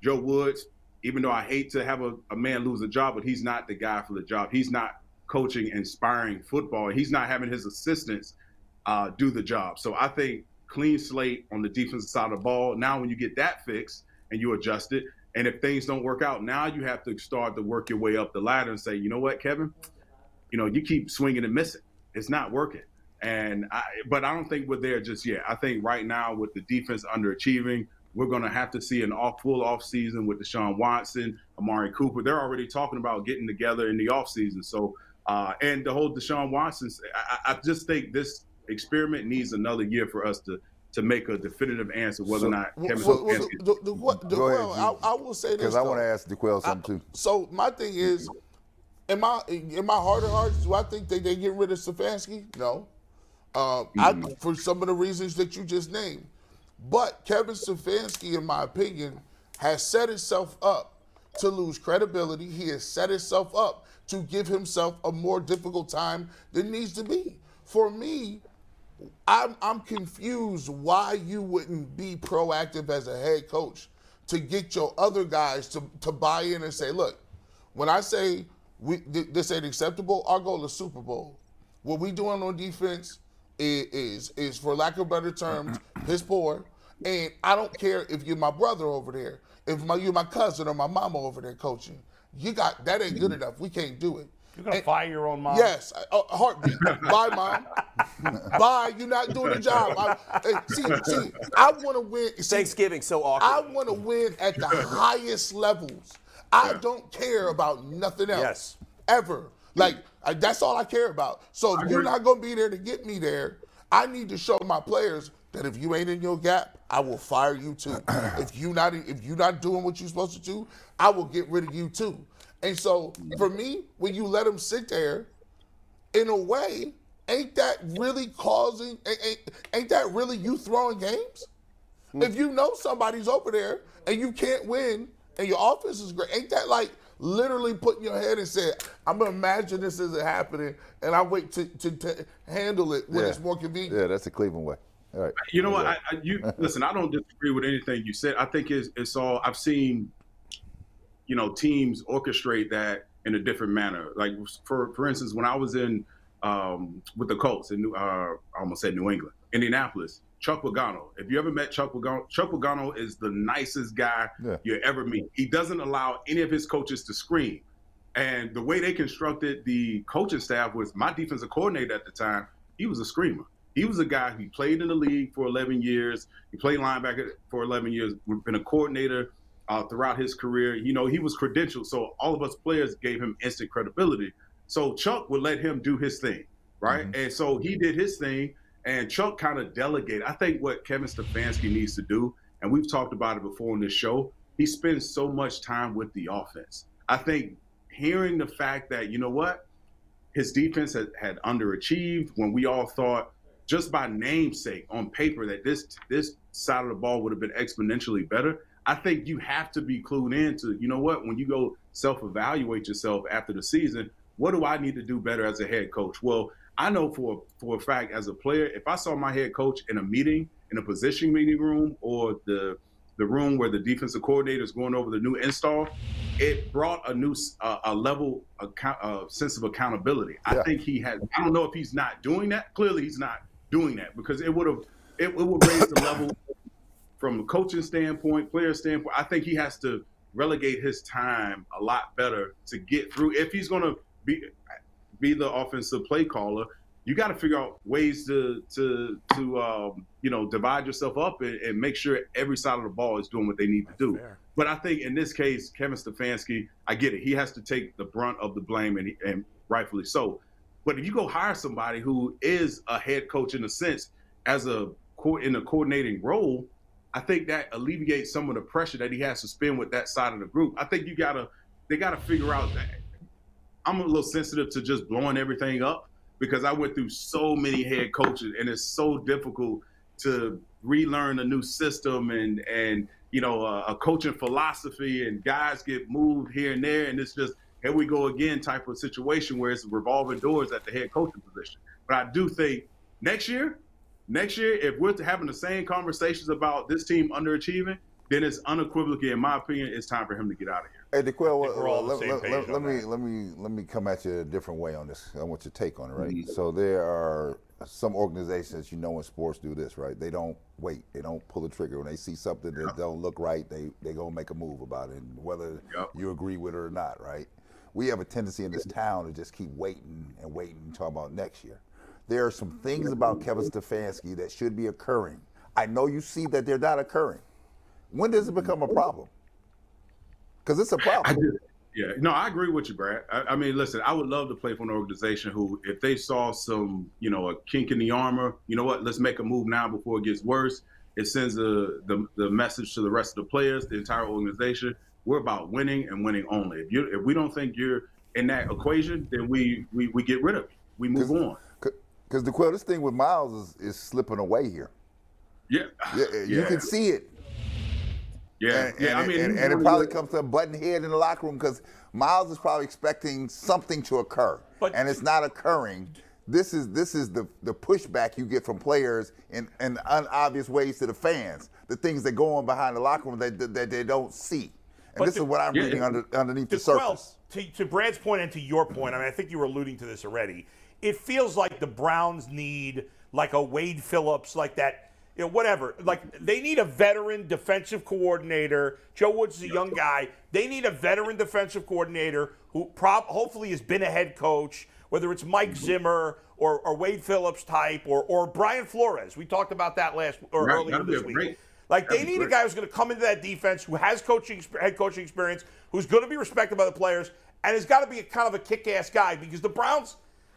[SPEAKER 7] joe woods even though I hate to have a, a man lose a job, but he's not the guy for the job. He's not coaching, inspiring football. He's not having his assistants uh, do the job. So I think clean slate on the defensive side of the ball. Now, when you get that fixed and you adjust it, and if things don't work out, now you have to start to work your way up the ladder and say, you know what, Kevin, you know, you keep swinging and missing. It's not working. And I, but I don't think we're there just yet. I think right now with the defense underachieving, we're going to have to see an off full off season with Deshaun Watson, Amari Cooper. They're already talking about getting together in the off season. So, uh, and the whole Deshaun Watson, I, I just think this experiment needs another year for us to to make a definitive answer whether
[SPEAKER 3] So,
[SPEAKER 7] or not
[SPEAKER 3] well,
[SPEAKER 7] Kevin
[SPEAKER 3] well, well,
[SPEAKER 7] Stefanski.
[SPEAKER 3] the, the, what, the,
[SPEAKER 5] Go ahead,
[SPEAKER 3] well,
[SPEAKER 5] G.
[SPEAKER 3] I, I will say this
[SPEAKER 5] Because I want to
[SPEAKER 3] though.
[SPEAKER 5] ask D'Qwell something too.
[SPEAKER 3] So my thing is, in my in my heart of hearts, do I think that they get rid of Stefanski? No. Um, I, for some of the reasons that you just named. But Kevin Stefanski, in my opinion, has set himself up to lose credibility. He has set himself up to give himself a more difficult time than needs to be. For me, I'm, I'm confused why you wouldn't be proactive as a head coach to get your other guys to, to buy in and say, look, when I say we, th- this ain't acceptable, our goal is Super Bowl. What we doing on defense is, is, is for lack of better terms, piss poor. And I don't care if you're my brother over there, if my, you're my cousin or my mama over there coaching. You got that ain't good enough. We can't do it.
[SPEAKER 2] You're gonna
[SPEAKER 3] And-
[SPEAKER 2] fire your own mom.
[SPEAKER 3] Yes, a a oh, heartbeat. Bye, mom. Bye. You're not doing the job. I, hey, see, see, I want to win. See,
[SPEAKER 4] Thanksgiving so awkward.
[SPEAKER 3] I want to win at the highest levels. I don't care about nothing else.
[SPEAKER 2] Yes.
[SPEAKER 3] Ever. Like I, that's all I care about. So if you're not going to be there to get me there, I need to show my players that if you ain't in your gap, I will fire you too. if you not if you not doing what you're supposed to do, I will get rid of you too. And so for me, when you let them sit there, in a way, ain't that really causing? Ain't, ain't, ain't that really you throwing games? Hmm. If you know somebody's over there and you can't win and your offense is great, ain't that like literally putting your head and saying, "I'm gonna imagine this isn't happening and I wait to, to, to handle it when
[SPEAKER 5] Yeah.
[SPEAKER 3] it's more convenient."
[SPEAKER 5] Yeah, that's the Cleveland way. All right.
[SPEAKER 7] You know what? I, I, you listen. I don't disagree with anything you said. I think it's it's all I've seen. You know, teams orchestrate that in a different manner. Like for for instance, when I was in um, with the Colts in New, uh, I almost said New England, Indianapolis. Chuck Pagano. If you ever met Chuck Pagano, Chuck Pagano is the nicest guy
[SPEAKER 5] Yeah.
[SPEAKER 7] you ever meet. He doesn't allow any of his coaches to scream. And the way they constructed the coaching staff was my defensive coordinator at the time, he was a screamer. He was a guy who played in the league for 11 years. He played linebacker for 11 years, been a coordinator uh, throughout his career. You know, he was credentialed. So all of us players gave him instant credibility. So Chuck would let him do his thing, right? And so he did his thing, and Chuck kind of delegated. I think what Kevin Stefanski needs to do, and we've talked about it before on this show, he spends so much time with the offense. I think hearing the fact that, you know what, his defense had, had underachieved when we all thought just by namesake on paper that this this side of the ball would have been exponentially better. I think you have to be clued in to, you know what, when you go self-evaluate yourself after the season, what do I need to do better as a head coach? Well, I know for for a fact as a player, if I saw my head coach in a meeting, in a position meeting room, or the the room where the defensive coordinator is going over the new install, it brought a new uh, a level of account, uh, sense of accountability. I think he has. I don't know if he's not doing that. Clearly, he's not doing that because it would have it, it would raise the level from a coaching standpoint, player standpoint. I think he has to relegate his time a lot better to get through. If he's going to be be the offensive play caller, you got to figure out ways to to to um, you know divide yourself up and, and make sure every side of the ball is doing what they need to do. But I think in this case, Kevin Stefanski, I get it. He has to take the brunt of the blame, and, and rightfully so. But if you go hire somebody who is a head coach in a sense, as a in a coordinating role, I think that alleviates some of the pressure that he has to spend with that side of the group. I think you gotta they gotta figure out that I'm a little sensitive to just blowing everything up because I went through so many head coaches and it's so difficult to relearn a new system and and you know a, a coaching philosophy and guys get moved here and there and it's just here we go again type of situation where it's revolving doors at the head coaching position. But I do think next year, next year if we're having the same conversations about this team underachieving, then it's unequivocally, in my opinion, it's time for him to get out of here.
[SPEAKER 5] Hey, D'Qwell,
[SPEAKER 2] think we're all on the
[SPEAKER 5] let, let- let- let me
[SPEAKER 2] that.
[SPEAKER 5] let me let me come at you a different way on this. I want your take on it, right?
[SPEAKER 7] Mhm.
[SPEAKER 5] So there are some organizations you know in sports do this, right? They don't wait. They don't pull the trigger when they see something that don't look right. They they gonna make a move about it, and whether
[SPEAKER 7] Yep.
[SPEAKER 5] you agree with it or not, right? We have a tendency in this town to just keep waiting and waiting and talk about next year. There are some things about Kevin Stefanski that should be occurring. I know you see that they're not occurring. When does it become a problem? Because it's a problem.
[SPEAKER 7] just, yeah, no, I agree with you, Brad. I, I mean, listen, I would love to play for an organization who, if they saw some, you know, a kink in the armor, you know what, let's make a move now before it gets worse. It sends the, the the message to the rest of the players, the entire organization. We're about winning and winning only. If you if we don't think you're in that equation, then we we, we get rid of you. We move on.
[SPEAKER 5] Because D'Qwell, this thing with Myles is, is slipping away here.
[SPEAKER 7] Yeah,
[SPEAKER 5] Yeah, you
[SPEAKER 7] Yeah.
[SPEAKER 5] can see it.
[SPEAKER 7] Yeah,
[SPEAKER 5] And,
[SPEAKER 7] yeah.
[SPEAKER 5] and
[SPEAKER 7] I mean,
[SPEAKER 5] and, and it probably
[SPEAKER 7] uh,
[SPEAKER 5] comes to a button head in the locker room because Myles is probably expecting something to occur,
[SPEAKER 2] But-
[SPEAKER 5] and it's not occurring. This is this is the the pushback you get from players in, in unobvious ways to the fans. The things that go on behind the locker room that, that, that they don't see. And this is what I'm
[SPEAKER 7] Yeah,
[SPEAKER 5] reading under, underneath the surface.
[SPEAKER 2] to, to Brad's point and to your point, I mean, I think you were alluding to this already. It feels like the Browns need like a Wade Phillips, like that, you know, whatever. Like they need a veteran defensive coordinator. Joe Woods is a young guy. They need a veteran defensive coordinator who prob- hopefully has been a head coach, whether it's Mike mm-hmm. Zimmer or, or Wade Phillips type or, or Brian Flores. We talked about that last or
[SPEAKER 7] Right,
[SPEAKER 2] earlier this week.
[SPEAKER 7] great-
[SPEAKER 2] Like they
[SPEAKER 7] that'd be
[SPEAKER 2] need a guy who's going to come into that defense, who has coaching head coaching experience, who's going to be respected by the players, and has got to be a kind of a kick-ass guy because the Browns,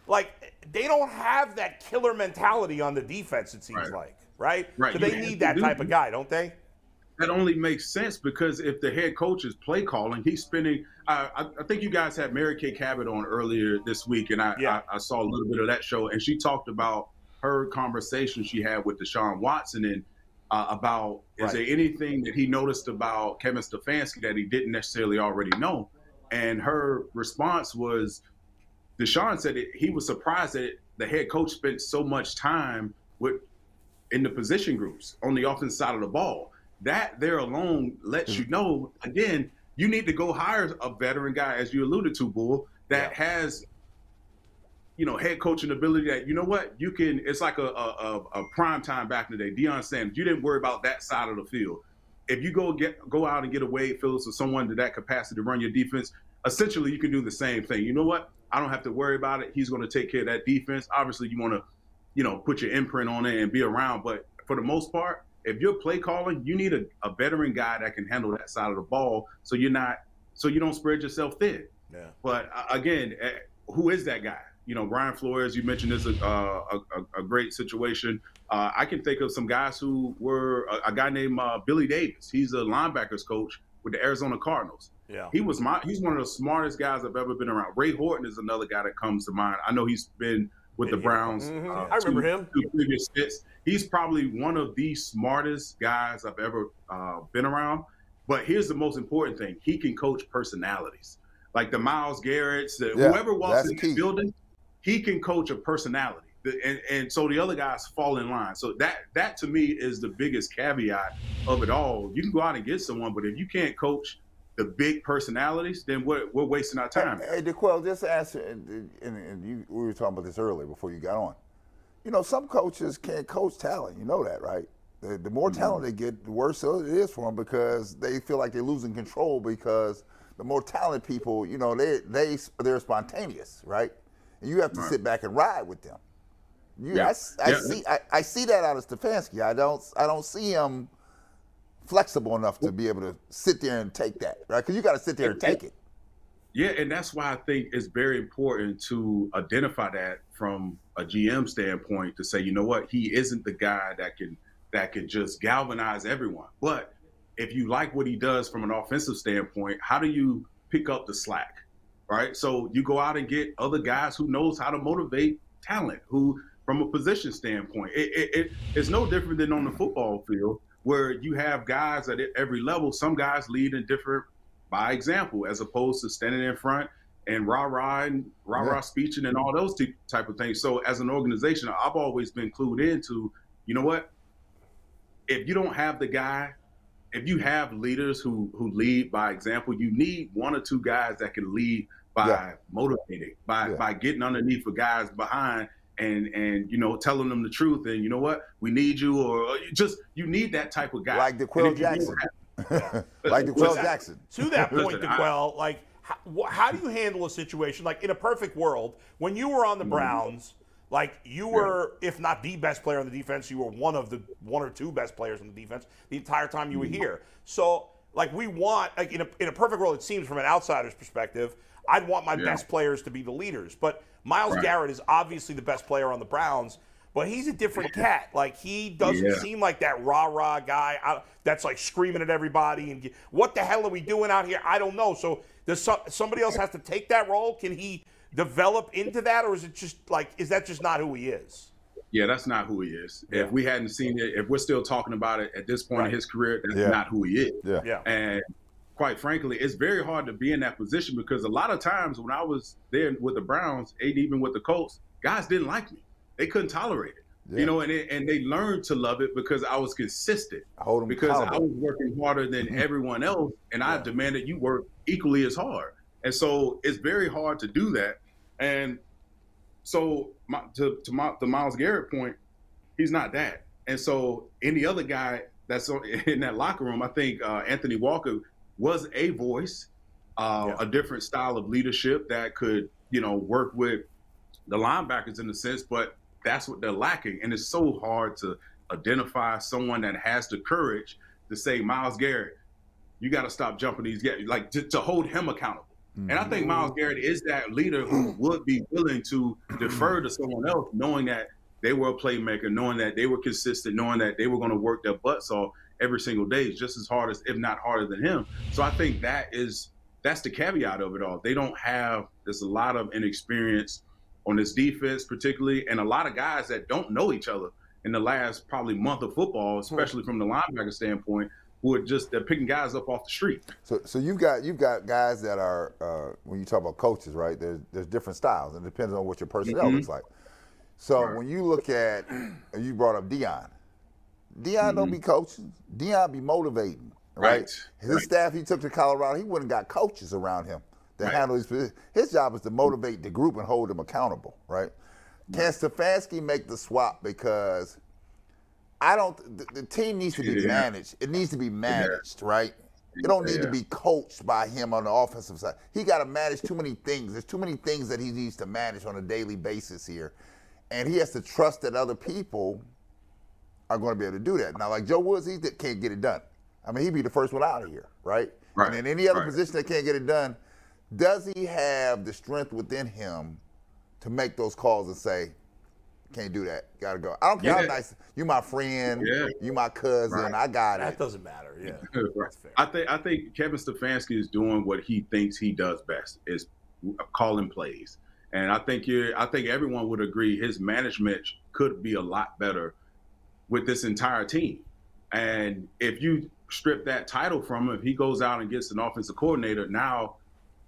[SPEAKER 2] like, they don't have that killer mentality on the defense. It seems
[SPEAKER 7] Right.
[SPEAKER 2] like, right?
[SPEAKER 7] Right,
[SPEAKER 2] So they need that
[SPEAKER 7] do-
[SPEAKER 2] type of guy, don't they?
[SPEAKER 7] that only makes sense because if the head coach is play calling, he's spending. I, I, I think you guys had Mary Kay Cabot on earlier this week, and I,
[SPEAKER 2] Yeah.
[SPEAKER 7] I, I saw a little bit of that show, and she talked about her conversation she had with Deshaun Watson and uh, about is
[SPEAKER 2] Right.
[SPEAKER 7] there anything that he noticed about Kevin Stefanski that he didn't necessarily already know, and her response was, Deshaun said it, he was surprised that the head coach spent so much time with in the position groups on the offensive side of the ball. That there alone lets you know, again, you need to go hire a veteran guy, as you alluded to, Bull, that has, you know, head coaching ability that, you know what, you can, it's like a, a, a, a prime time back in the day. Deion Sanders, you didn't worry about that side of the field. If you go get go out and get a Wade Phillips or someone to that capacity to run your defense, essentially you can do the same thing. You know what? I don't have to worry about it. He's going to take care of that defense. Obviously, you want to you know, put your imprint on it and be around. But for the most part, if you're play calling, you need a, a veteran guy that can handle that side of the ball, so you're not, so you don't spread yourself thin.
[SPEAKER 2] Yeah.
[SPEAKER 7] But uh, again, uh, who is that guy? You know, Brian Flores. You mentioned this a uh, a, a, a great situation. Uh, I can think of some guys who were a, a guy named uh, Billy Davis. He's a linebackers coach with the Arizona Cardinals.
[SPEAKER 2] Yeah.
[SPEAKER 7] He was my he's one of the smartest guys I've ever been around. Ray Horton is another guy that comes to mind. I know he's been with the
[SPEAKER 2] Yeah,
[SPEAKER 7] Browns.
[SPEAKER 4] Mhm.
[SPEAKER 7] uh,
[SPEAKER 4] I remember
[SPEAKER 7] two-
[SPEAKER 4] him.
[SPEAKER 7] two previous stints. He's probably one of the smartest guys I've ever uh, been around. But here's the most important thing: he can coach personalities, like the Myles Garrett's, the,
[SPEAKER 5] Yeah,
[SPEAKER 7] whoever walks in the building. He can coach a personality, The- and, and so the other guys fall in line. So that that to me is the biggest caveat of it all. You can go out and get someone, but if you can't coach the big personalities, then we're, we're wasting our time.
[SPEAKER 5] Hey, D'Qwell, just answer, and, and, and you, we were talking about this earlier before you got on. You know, some coaches can't coach talent. You know that, right? The, the more mm-hmm. talent they get, the worse it is for them because they feel like they're losing control because the more talented people, you know, they they they're spontaneous, right? And you have to
[SPEAKER 7] Right.
[SPEAKER 5] sit back and ride with them. You,
[SPEAKER 7] Yeah.
[SPEAKER 5] I, I
[SPEAKER 7] Yeah.
[SPEAKER 5] see I, I see that out of Stefanski. I don't I don't see him flexible enough to be able to sit there and take that, right? Because you got to sit there and take it.
[SPEAKER 7] Yeah, and that's why I think it's very important to identify that from a GM standpoint to say, you know what, he isn't the guy that can that can just galvanize everyone. But if you like what he does from an offensive standpoint, how do you pick up the slack? Right? So you go out and get other guys who knows how to motivate talent, who from a position standpoint, it, it, it it's no different than on the football field where you have guys at every level. Some guys lead in different by example, as opposed to standing in front and rah rah and rah rah
[SPEAKER 5] Yeah.
[SPEAKER 7] speeching and all those t- type of things. So as an organization, I've always been clued into, you know what? If you don't have the guy if you have leaders who who lead by example, you need one or two guys that can lead by
[SPEAKER 5] Yeah.
[SPEAKER 7] motivating, by
[SPEAKER 5] Yeah.
[SPEAKER 7] by getting underneath for guys behind and and you know telling them the truth and you know what we need you or, or you just you need that type of guy
[SPEAKER 5] Like
[SPEAKER 7] And
[SPEAKER 5] D'Qwell
[SPEAKER 7] if you don't
[SPEAKER 5] Jackson.
[SPEAKER 7] have-
[SPEAKER 5] like D'Qwell
[SPEAKER 7] Listen,
[SPEAKER 5] Jackson.
[SPEAKER 2] To that point,
[SPEAKER 7] Listen, I-
[SPEAKER 2] like, how, how do you handle a situation like in a perfect world when you were
[SPEAKER 7] Mm-hmm.
[SPEAKER 2] on the Browns? Like you were, if not the best player on the defense, you were one of the one or two best players on the defense the entire time you were
[SPEAKER 7] Mm-hmm.
[SPEAKER 2] here. So, like, we want, like, in a, in a perfect world, it seems from an outsider's perspective, I'd want my
[SPEAKER 7] Yeah.
[SPEAKER 2] best players to be the leaders. But Myles
[SPEAKER 7] Right.
[SPEAKER 2] Garrett is obviously the best player on the Browns. But he's a different cat. Like he doesn't
[SPEAKER 7] Yeah.
[SPEAKER 2] seem like that rah rah guy out, that's like screaming at everybody and what the hell are we doing out here? I don't know. So does some, somebody else have to take that role? Can he develop into that, or is it just like is that just not who he is?
[SPEAKER 7] yeah that's not who he is
[SPEAKER 2] Yeah.
[SPEAKER 7] if we hadn't seen it if we're still talking about it at this point
[SPEAKER 2] Right.
[SPEAKER 7] in his career that's
[SPEAKER 5] Yeah.
[SPEAKER 7] not who he is
[SPEAKER 5] Yeah.
[SPEAKER 2] Yeah.
[SPEAKER 7] And quite frankly, it's very hard to be in that position because a lot of times when I was there with the Browns, and even with the Colts, guys didn't like me. They couldn't tolerate it.
[SPEAKER 5] Yeah.
[SPEAKER 7] You know, and it, and they learned to love it because I was consistent.
[SPEAKER 5] I hold them
[SPEAKER 7] because I was working harder than everyone else, and I demanded you work equally as hard. And so it's very hard to do that. And so my, to to my, the Myles Garrett point, he's not that. And so any other guy that's in that locker room, I think uh, Anthony Walker was a voice, uh,
[SPEAKER 2] Yeah.
[SPEAKER 7] a different style of leadership that could, you know, work with the linebackers in a sense, but that's what they're lacking. And it's so hard to identify someone that has the courage to say, Myles Garrett, you got to stop jumping these guys, like to, to hold him accountable. And I think Myles Garrett is that leader who would be willing to defer to someone else, knowing that they were a playmaker, knowing that they were consistent, knowing that they were going to work their butts off every single day, is just as hard as, if not harder than him. So I think that is that's the caveat of it all. They don't have there's a lot of inexperience on this defense, particularly, and a lot of guys that don't know each other in the last probably month of football, especially from the linebacker standpoint, who are just they're picking guys up off the street.
[SPEAKER 5] So, so you've got you've got guys that are uh, when you talk about coaches, right? There's there's different styles, and it depends on what your personnel
[SPEAKER 7] Mhm.
[SPEAKER 5] looks like. So
[SPEAKER 7] Right.
[SPEAKER 5] when you look at, you brought up Deion. Deion don't mm-hmm. be coaching. Deion be motivating, right?
[SPEAKER 7] Right.
[SPEAKER 5] His
[SPEAKER 7] Right.
[SPEAKER 5] staff he took to Colorado, he wouldn't got coaches around him to
[SPEAKER 7] Right.
[SPEAKER 5] handle his. His job is to motivate the group and hold them accountable, right? Can Stefanski make the swap because I don't. The, the team needs to be
[SPEAKER 7] Yeah.
[SPEAKER 5] managed. It needs to be managed, right? It don't need to be coached by him on the offensive side. He got to manage too many things. There's too many things that he needs to manage on a daily basis here, and he has to trust that other people are going to be able to do that. Now, like Joe Woods, he that can't get it done. I mean, he'd be the first one out of here, right?
[SPEAKER 7] Right.
[SPEAKER 5] And in any other
[SPEAKER 7] Right.
[SPEAKER 5] position that can't get it done, does he have the strength within him to make those calls and say, "Can't do that. Got to go." I don't care how
[SPEAKER 7] Yeah.
[SPEAKER 5] nice you, my friend,
[SPEAKER 7] Yeah.
[SPEAKER 5] you my cousin.
[SPEAKER 7] Right.
[SPEAKER 5] I got
[SPEAKER 2] That
[SPEAKER 5] it.
[SPEAKER 2] That doesn't matter. Yeah.
[SPEAKER 7] Right.
[SPEAKER 2] fair.
[SPEAKER 7] I think I think Kevin Stefanski is doing what he thinks he does best is calling plays, and I think you I think everyone would agree his management could be a lot better with this entire team. And if you strip that title from him, if he goes out and gets an offensive coordinator, now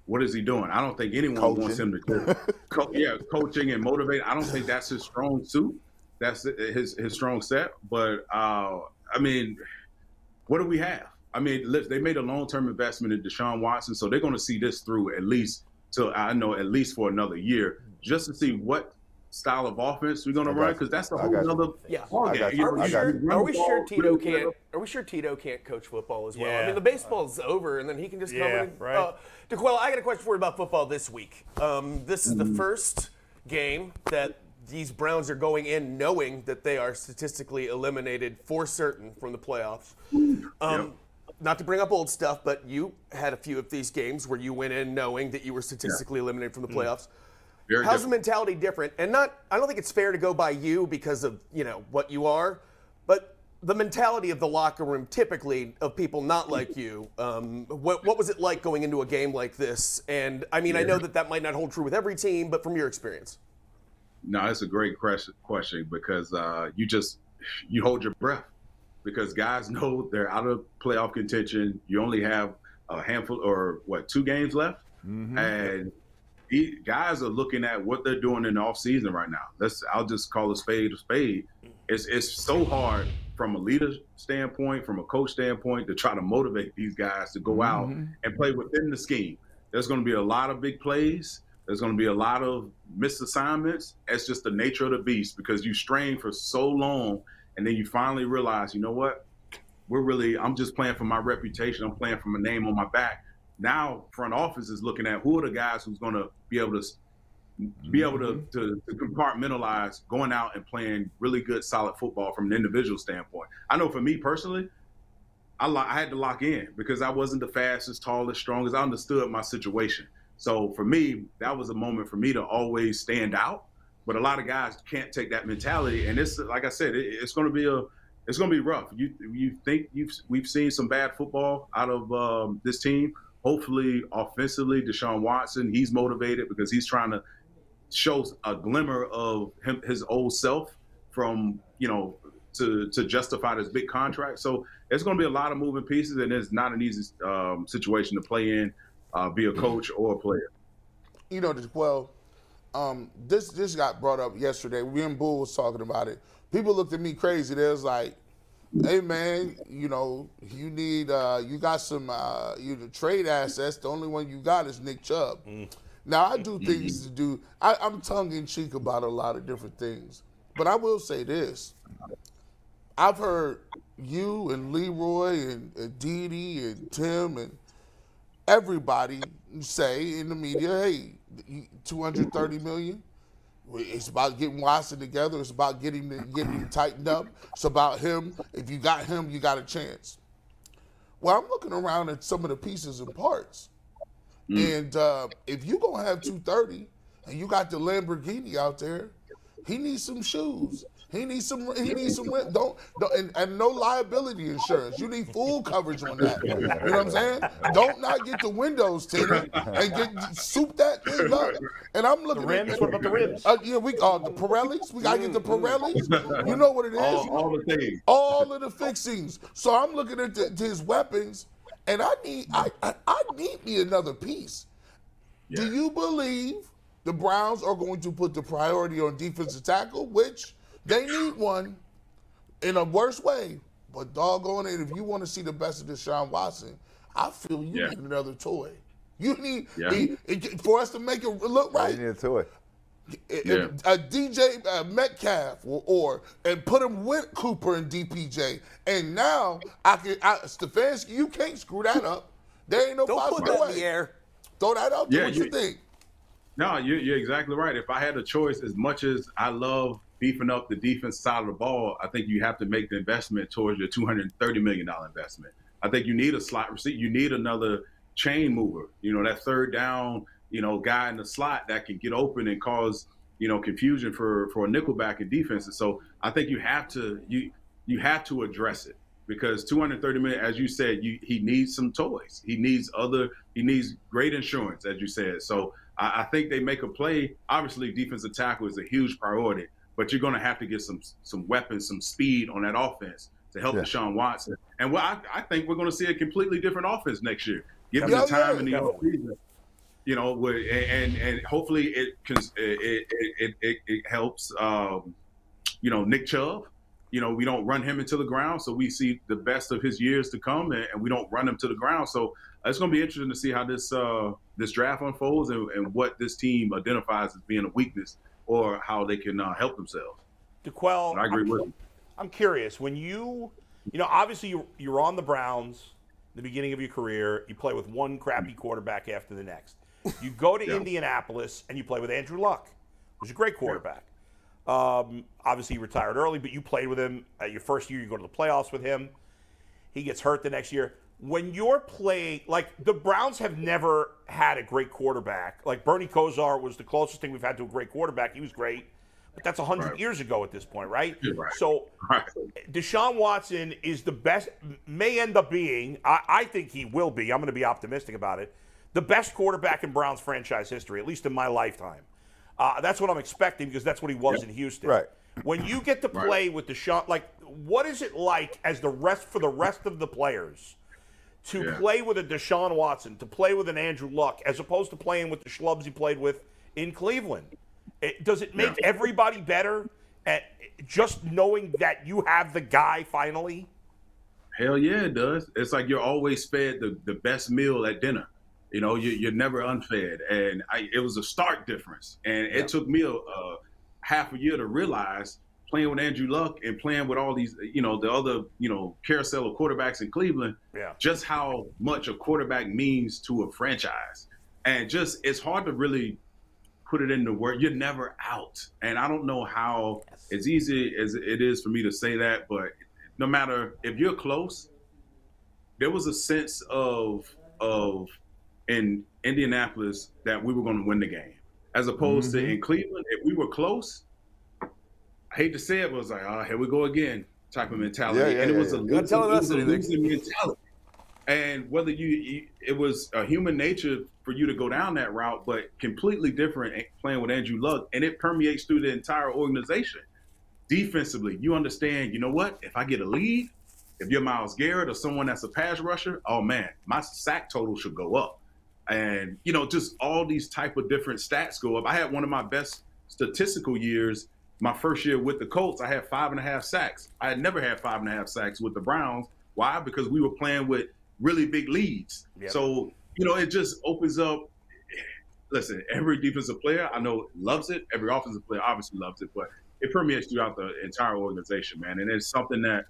[SPEAKER 7] what is he doing? I don't think anyone
[SPEAKER 5] Coaching.
[SPEAKER 7] wants him to co- co- yeah, coaching and motivate. I don't think that's his strong suit. That's his his strong set. But uh, I mean, what do we have? I mean, they made a long term investment in Deshaun Watson, so they're going to see this through at least till I know at least for another year, just to see what style of offense we're going to run because that's
[SPEAKER 5] the
[SPEAKER 7] whole other
[SPEAKER 4] Yeah.
[SPEAKER 5] I
[SPEAKER 7] game.
[SPEAKER 5] got
[SPEAKER 7] You
[SPEAKER 5] you.
[SPEAKER 7] know,
[SPEAKER 4] Are we sure? Are we sure Tito
[SPEAKER 7] really
[SPEAKER 4] can't?
[SPEAKER 7] well.
[SPEAKER 4] Are we sure Tito can't coach football as well? I mean, the baseball's over, and then he can just come in. And,
[SPEAKER 2] right.
[SPEAKER 4] Uh, D'Qwell, I got a question for you about football this week. Um, this is the first game that these Browns are going in knowing that they are statistically eliminated for certain from the playoffs. Um, Not to bring up old stuff, but you had a few of these games where you went in knowing that you were statistically eliminated from the playoffs.
[SPEAKER 7] Very
[SPEAKER 4] How's the mentality different? And not, I don't think it's fair to go by you because of you know what you are, but the mentality of the locker room, typically of people not like you. Um, what what was it like going into a game like this? And I mean, I know that that might not hold true with every team, but from your experience,
[SPEAKER 7] No, it's a great question question because uh, you just you hold your breath because guys know they're out of playoff contention. You only have a handful or what two games left, and guys are looking at what they're doing in the off season right now. Let's I'll just call a spade a spade. It's it's so hard from a leader standpoint, from a coach standpoint, to try to motivate these guys to go out mm-hmm. and play within the scheme. There's going to be a lot of big plays. There's going to be a lot of missed assignments. It's just the nature of the beast because you strain for so long, and then you finally realize, you know what? We're really. I'm just playing for my reputation. I'm playing for my name on my back. Now, front office is looking at who are the guys who's going to be able to be able to, to, to compartmentalize going out and playing really good, solid football from an individual standpoint. I know for me personally, I, lo- I had to lock in because I wasn't the fastest, tallest, strongest. I understood my situation. So for me, that was a moment for me to always stand out. But a lot of guys can't take that mentality, and it's like I said, it, it's going to be a it's going to be rough. You you think you've we've seen some bad football out of um, this team. Hopefully, offensively, Deshaun Watson, he's motivated because he's trying to show a glimmer of him, his old self from you know to to justify this big contract. So it's going to be a lot of moving pieces, and it's not an easy um, situation to play in, uh, be a coach or a player.
[SPEAKER 3] you know, well, um, this this got brought up yesterday. Me and Bull was talking about it. People looked at me crazy. They was like, "Hey man, you know, you need uh, you got some uh, you the trade assets. The only one you got is Nick Chubb." Now I do things to do. I, I'm tongue in cheek about a lot of different things, but I will say this: I've heard you and Leroy and, and Dee Dee and Tim and everybody say in the media, hey, 230 million. It's about getting Watson together. It's about getting getting him tightened up. It's about him. If you got him, you got a chance. Well, I'm looking around at some of the pieces and parts, and uh, if you gonna have 230 and you got the Lamborghini out there, he needs some shoes. He needs some. He needs some. Don't, don't and, and no liability insurance. You need full coverage on that. You know what I'm saying? Don't not get the windows tinted and get soup that thing up. And I'm looking
[SPEAKER 2] rims?
[SPEAKER 3] at
[SPEAKER 2] What about the rims?
[SPEAKER 3] Uh, yeah, we uh, the Pirellis. We gotta get the Pirellis. You know what it is?
[SPEAKER 7] All, all the things.
[SPEAKER 3] all of the fixings. So I'm looking at the, his weapons, and I need I, I, I need me another piece. Do you believe the Browns are going to put the priority on defensive tackle, which they need one in a worse way? But doggone it, if you want to see the best of Deshaun Watson, I feel you
[SPEAKER 7] Yeah.
[SPEAKER 3] need another toy. You need
[SPEAKER 7] Yeah.
[SPEAKER 3] he- it- for us to make it look right
[SPEAKER 5] You need a toy.
[SPEAKER 7] Yeah.
[SPEAKER 3] a DJ uh, Metcalf or, or and put him with Cooper and DPJ. And now I can I, Stefanski, you can't screw that up. There ain't no
[SPEAKER 4] Don't put
[SPEAKER 3] possible
[SPEAKER 4] that
[SPEAKER 3] way.
[SPEAKER 4] in the air.
[SPEAKER 3] Throw that out there.
[SPEAKER 7] Yeah,
[SPEAKER 3] what you,
[SPEAKER 7] you-
[SPEAKER 3] think?
[SPEAKER 7] No, you, you're exactly right. If I had a choice, as much as I love beefing up the defense side of the ball, I think you have to make the investment towards your $230 million investment. I think you need a slot receiver. You need another chain mover. You know, that third down, you know, guy in the slot that can get open and cause, you know, confusion for for a nickelback in defenses. So I think you have to you you have to address it because 230 million, as you said, you he needs some toys. He needs other. He needs great insurance, as you said. So I, I think they make a play. Obviously, defensive tackle is a huge priority, but you're going to have to get some some weapons, some speed on that offense to help
[SPEAKER 5] Yeah.
[SPEAKER 7] Deshaun Watson. And well, I, I think we're going to see a completely different offense next year. Give him
[SPEAKER 3] Yeah,
[SPEAKER 7] the time
[SPEAKER 3] yeah,
[SPEAKER 7] in the offseason. You know, and and hopefully it it it, it, it, it helps. Um, you know, Nick Chubb. You know, we don't run him into the ground, so we see the best of his years to come, and, and we don't run him to the ground. So it's going to be interesting to see how this uh, this draft unfolds and, and what this team identifies as being a weakness or how they can uh, help themselves.
[SPEAKER 2] D'Qwell,
[SPEAKER 7] I agree
[SPEAKER 2] I'm,
[SPEAKER 7] with you.
[SPEAKER 2] I'm curious when you, you know, obviously you you're on the Browns, the beginning of your career. You play with one crappy quarterback after the next. You go to
[SPEAKER 7] Yeah.
[SPEAKER 2] Indianapolis and you play with Andrew Luck, who's a great quarterback. Um, obviously, he retired early, but you played with him at your first year. You go to the playoffs with him. He gets hurt the next year. When you're playing, like the Browns have never had a great quarterback. Like Bernie Kosar was the closest thing we've had to a great quarterback. He was great, but that's 100
[SPEAKER 7] Right.
[SPEAKER 2] years ago at this point, right?
[SPEAKER 7] Right.
[SPEAKER 2] So
[SPEAKER 7] Right.
[SPEAKER 2] Deshaun Watson is the best, may end up being, I, I think he will be, I'm going to be optimistic about it, the best quarterback in Browns franchise history, at least in my lifetime. Uh, that's what I'm expecting because that's what he was in Houston.
[SPEAKER 5] Right.
[SPEAKER 2] When you get to
[SPEAKER 7] Right.
[SPEAKER 2] play with Deshaun, like, what is it like as the rest for the rest of the players to
[SPEAKER 7] Yeah.
[SPEAKER 2] play with a Deshaun Watson, to play with an Andrew Luck, as opposed to playing with the schlubs he played with in Cleveland? It, does it make
[SPEAKER 7] Yeah.
[SPEAKER 2] everybody better? at just knowing that you have the guy finally.
[SPEAKER 7] Hell yeah, it does. It's like you're always fed the, the best meal at dinner. You know, you, you're never unfed, and I, it was a stark difference. And it took me a, a half a year to realize playing with Andrew Luck and playing with all these, you know, the other, you know, carousel of quarterbacks in Cleveland,
[SPEAKER 2] Yeah.
[SPEAKER 7] just how much a quarterback means to a franchise. And just it's hard to really put it into word. You're never out. And I don't know how as easy as it is for me to say that, but no matter if you're close, there was a sense of of in Indianapolis that we were going to win the game, as opposed to mm-hmm. in Cleveland, if we were close. I hate to say it, but it was like, oh, here we go again, type of mentality,
[SPEAKER 1] Yeah, yeah,
[SPEAKER 7] and it
[SPEAKER 1] yeah,
[SPEAKER 7] was a
[SPEAKER 1] yeah.
[SPEAKER 7] Losing, it was a losing mentality. And whether you, you, it was a human nature for you to go down that route, but completely different playing with Andrew Luck, and it permeates through the entire organization. Defensively, you understand. You know what? If I get a lead, if you're Myles Garrett or someone that's a pass rusher, oh man, my sack total should go up. And you know, just all these type of different stats go up. I had one of my best statistical years. My first year with the Colts, I had five and a half sacks. I had never had five and a half sacks with the Browns. Why? Because we were playing with really big leads.
[SPEAKER 2] Yep.
[SPEAKER 7] So you know, it just opens up. Listen, every defensive player I know loves it. Every offensive player obviously loves it, but it permeates throughout the entire organization, man. And it's something that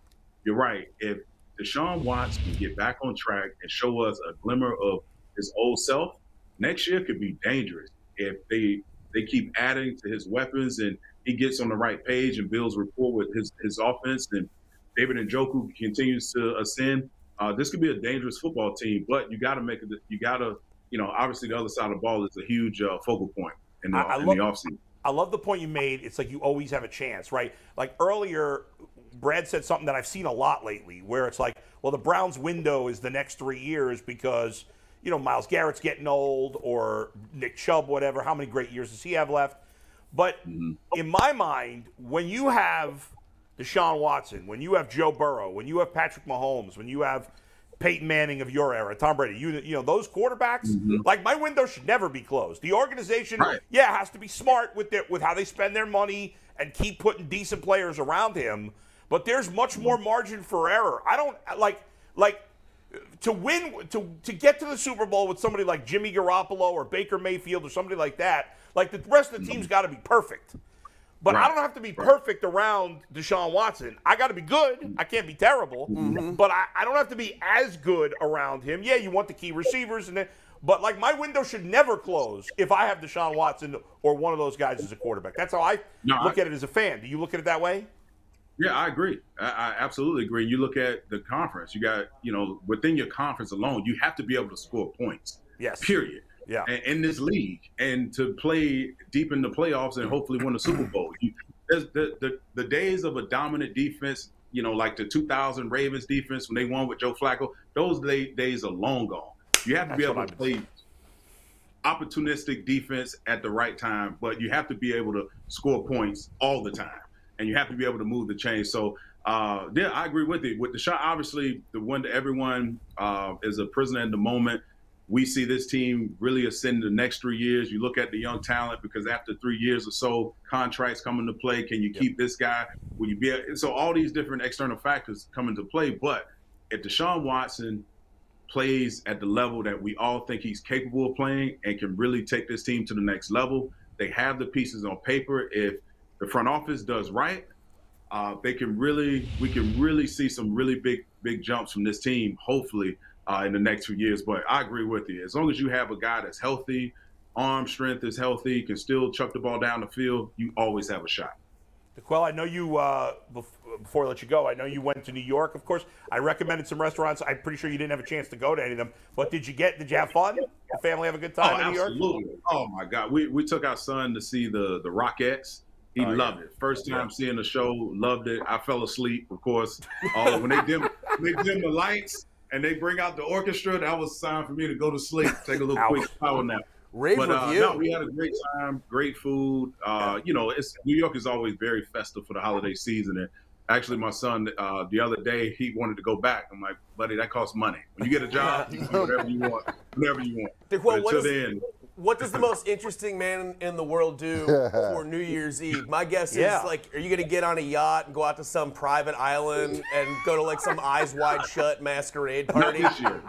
[SPEAKER 7] you're right. If Deshaun Watts can get back on track and show us a glimmer of his old self, next year could be dangerous. If they they keep adding to his weapons and he gets on the right page and builds rapport with his his offense, and David and Njoku continues to ascend, uh, this could be a dangerous football team. But you got to make it. You got to, you know, obviously the other side of the ball is a huge uh, focal point in the,
[SPEAKER 2] I- I
[SPEAKER 7] in
[SPEAKER 2] love-
[SPEAKER 7] the offseason.
[SPEAKER 2] I love the point you made. It's like you always have a chance, right? Like earlier, Brad said something that I've seen a lot lately, where it's like, well, the Browns' window is the next three years because you know Myles Garrett's getting old, or Nick Chubb, whatever. How many great years does he have left? But mm-hmm. in my mind, when you have Deshaun Watson, when you have Joe Burrow, when you have Patrick Mahomes, when you have Peyton Manning of your era, Tom Brady, you you know those quarterbacks, mm-hmm. like my window should never be closed. The organization,
[SPEAKER 7] Right.
[SPEAKER 2] yeah, has to be smart with their with how they spend their money and keep putting decent players around him. But there's much more margin for error. I don't like like to win to to get to the Super Bowl with somebody like Jimmy Garoppolo or Baker Mayfield or somebody like that. Like the rest of the team's got to be perfect. But I don't have to be perfect around Deshaun Watson. I got to be good. Mm-hmm. I can't be terrible. Mm-hmm. But I, I don't have to be as good around him. Yeah, you want the key receivers and then, but like my window should never close if I have Deshaun Watson or one of those guys as a quarterback. That's how I
[SPEAKER 7] No,
[SPEAKER 2] look
[SPEAKER 7] I-
[SPEAKER 2] at it as a fan. Do you look at it that way?
[SPEAKER 7] Yeah, I agree. I, I absolutely agree. You look at the conference. You got, you know, within your conference alone, you have to be able to score points.
[SPEAKER 2] Yes.
[SPEAKER 7] Period.
[SPEAKER 2] Yeah.
[SPEAKER 7] In, in this league, and to play deep in the playoffs and hopefully win the Super Bowl. You, the, the the days of a dominant defense, you know, like the 2000 Ravens defense when they won with Joe Flacco. Those day, days are long gone. You have to be able to play opportunistic defense at the right time, but you have to be able to score points all the time, and you have to be able to move the chain. So, uh, yeah, I agree with it. With the shot, obviously, the one that everyone uh, is a prisoner in the moment. We see this team really ascend the next three years. You look at the young talent because after three years or so, contracts come into play. Can you keep this guy? Will you be? So all these different external factors come into play. But if Deshaun Watson plays at the level that we all think he's capable of playing and can really take this team to the next level. They have the pieces on paper. If the front office does right, uh, they can really, we can really see some really big, big jumps from this team. Hopefully, uh, in the next few years. But I agree with you. As long as you have a guy that's healthy, arm strength is healthy, can still chuck the ball down the field, you always have a shot.
[SPEAKER 2] Well, I know you. Uh, before I let you go, I know you went to New York. Of course, I recommended some restaurants. I'm pretty sure you didn't have a chance to go to any of them. But did you get? Did you have fun? The family have a good time
[SPEAKER 7] oh,
[SPEAKER 2] in New York?
[SPEAKER 7] absolutely. Oh my God, we we took our son to see the the Rockettes. He
[SPEAKER 2] Oh, yeah.
[SPEAKER 7] loved it. First time seeing the show, loved it. I fell asleep, of course. Oh, when they dim they dim the lights and they bring out the orchestra, that was a sign for me to go to sleep, take a little quick power nap.
[SPEAKER 4] Rave
[SPEAKER 7] But uh, no, we had a great time, great food. Uh, you know, it's New York is always very festive for the holiday season. And actually, my son uh, the other day he wanted to go back. I'm like, buddy, that costs money. When you get a job, you can do whatever you want, whatever you want.
[SPEAKER 4] Well,
[SPEAKER 7] but until
[SPEAKER 4] is-
[SPEAKER 7] then,
[SPEAKER 4] what does the most interesting man in the world do for New Year's Eve? My guess
[SPEAKER 2] Yeah.
[SPEAKER 4] is like, are you gonna get on a yacht and go out to some private island and go to like some eyes wide shut masquerade party?
[SPEAKER 7] Not
[SPEAKER 4] party?
[SPEAKER 7] this year.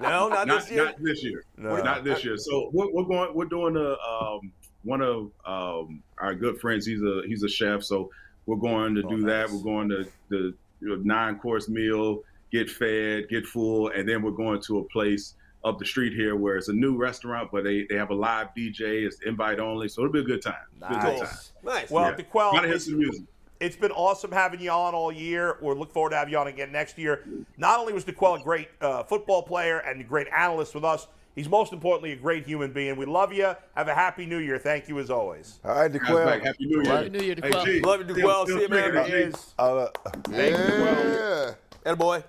[SPEAKER 4] No, not,
[SPEAKER 7] not
[SPEAKER 4] this year.
[SPEAKER 7] Not this year. Not this year. So we're, we're going. We're doing a um, one of um, our good friends. He's a he's a chef. So we're going to do that. We're going to the nine course meal, get fed, get full, and then we're going to a place up the street here where it's a new restaurant, but they, they have a live DJ. It's invite only, so it'll be a good time. Good time.
[SPEAKER 2] Nice.
[SPEAKER 4] Nice.
[SPEAKER 2] Well,
[SPEAKER 7] Yeah.
[SPEAKER 2] D'Qwell,
[SPEAKER 7] Gotta hear some music.
[SPEAKER 2] It's been awesome having you on all year. We're looking forward to having you on again next year. Not only was D'Qwell a great uh, football player and a great analyst with us, he's most importantly a great human being. We love you. Have a happy new year. Thank you as always.
[SPEAKER 5] All right,
[SPEAKER 7] Guys, back.
[SPEAKER 5] D'Qwell.
[SPEAKER 7] Happy New Year.
[SPEAKER 6] Happy New Year,
[SPEAKER 7] Hey,
[SPEAKER 6] D'Qwell.
[SPEAKER 7] G,
[SPEAKER 4] Love you,
[SPEAKER 7] D'Qwell.
[SPEAKER 4] See you, man.
[SPEAKER 7] drinking, G?
[SPEAKER 5] Uh,
[SPEAKER 2] thank you, D'Qwell.
[SPEAKER 3] Yeah.
[SPEAKER 4] Atta boy.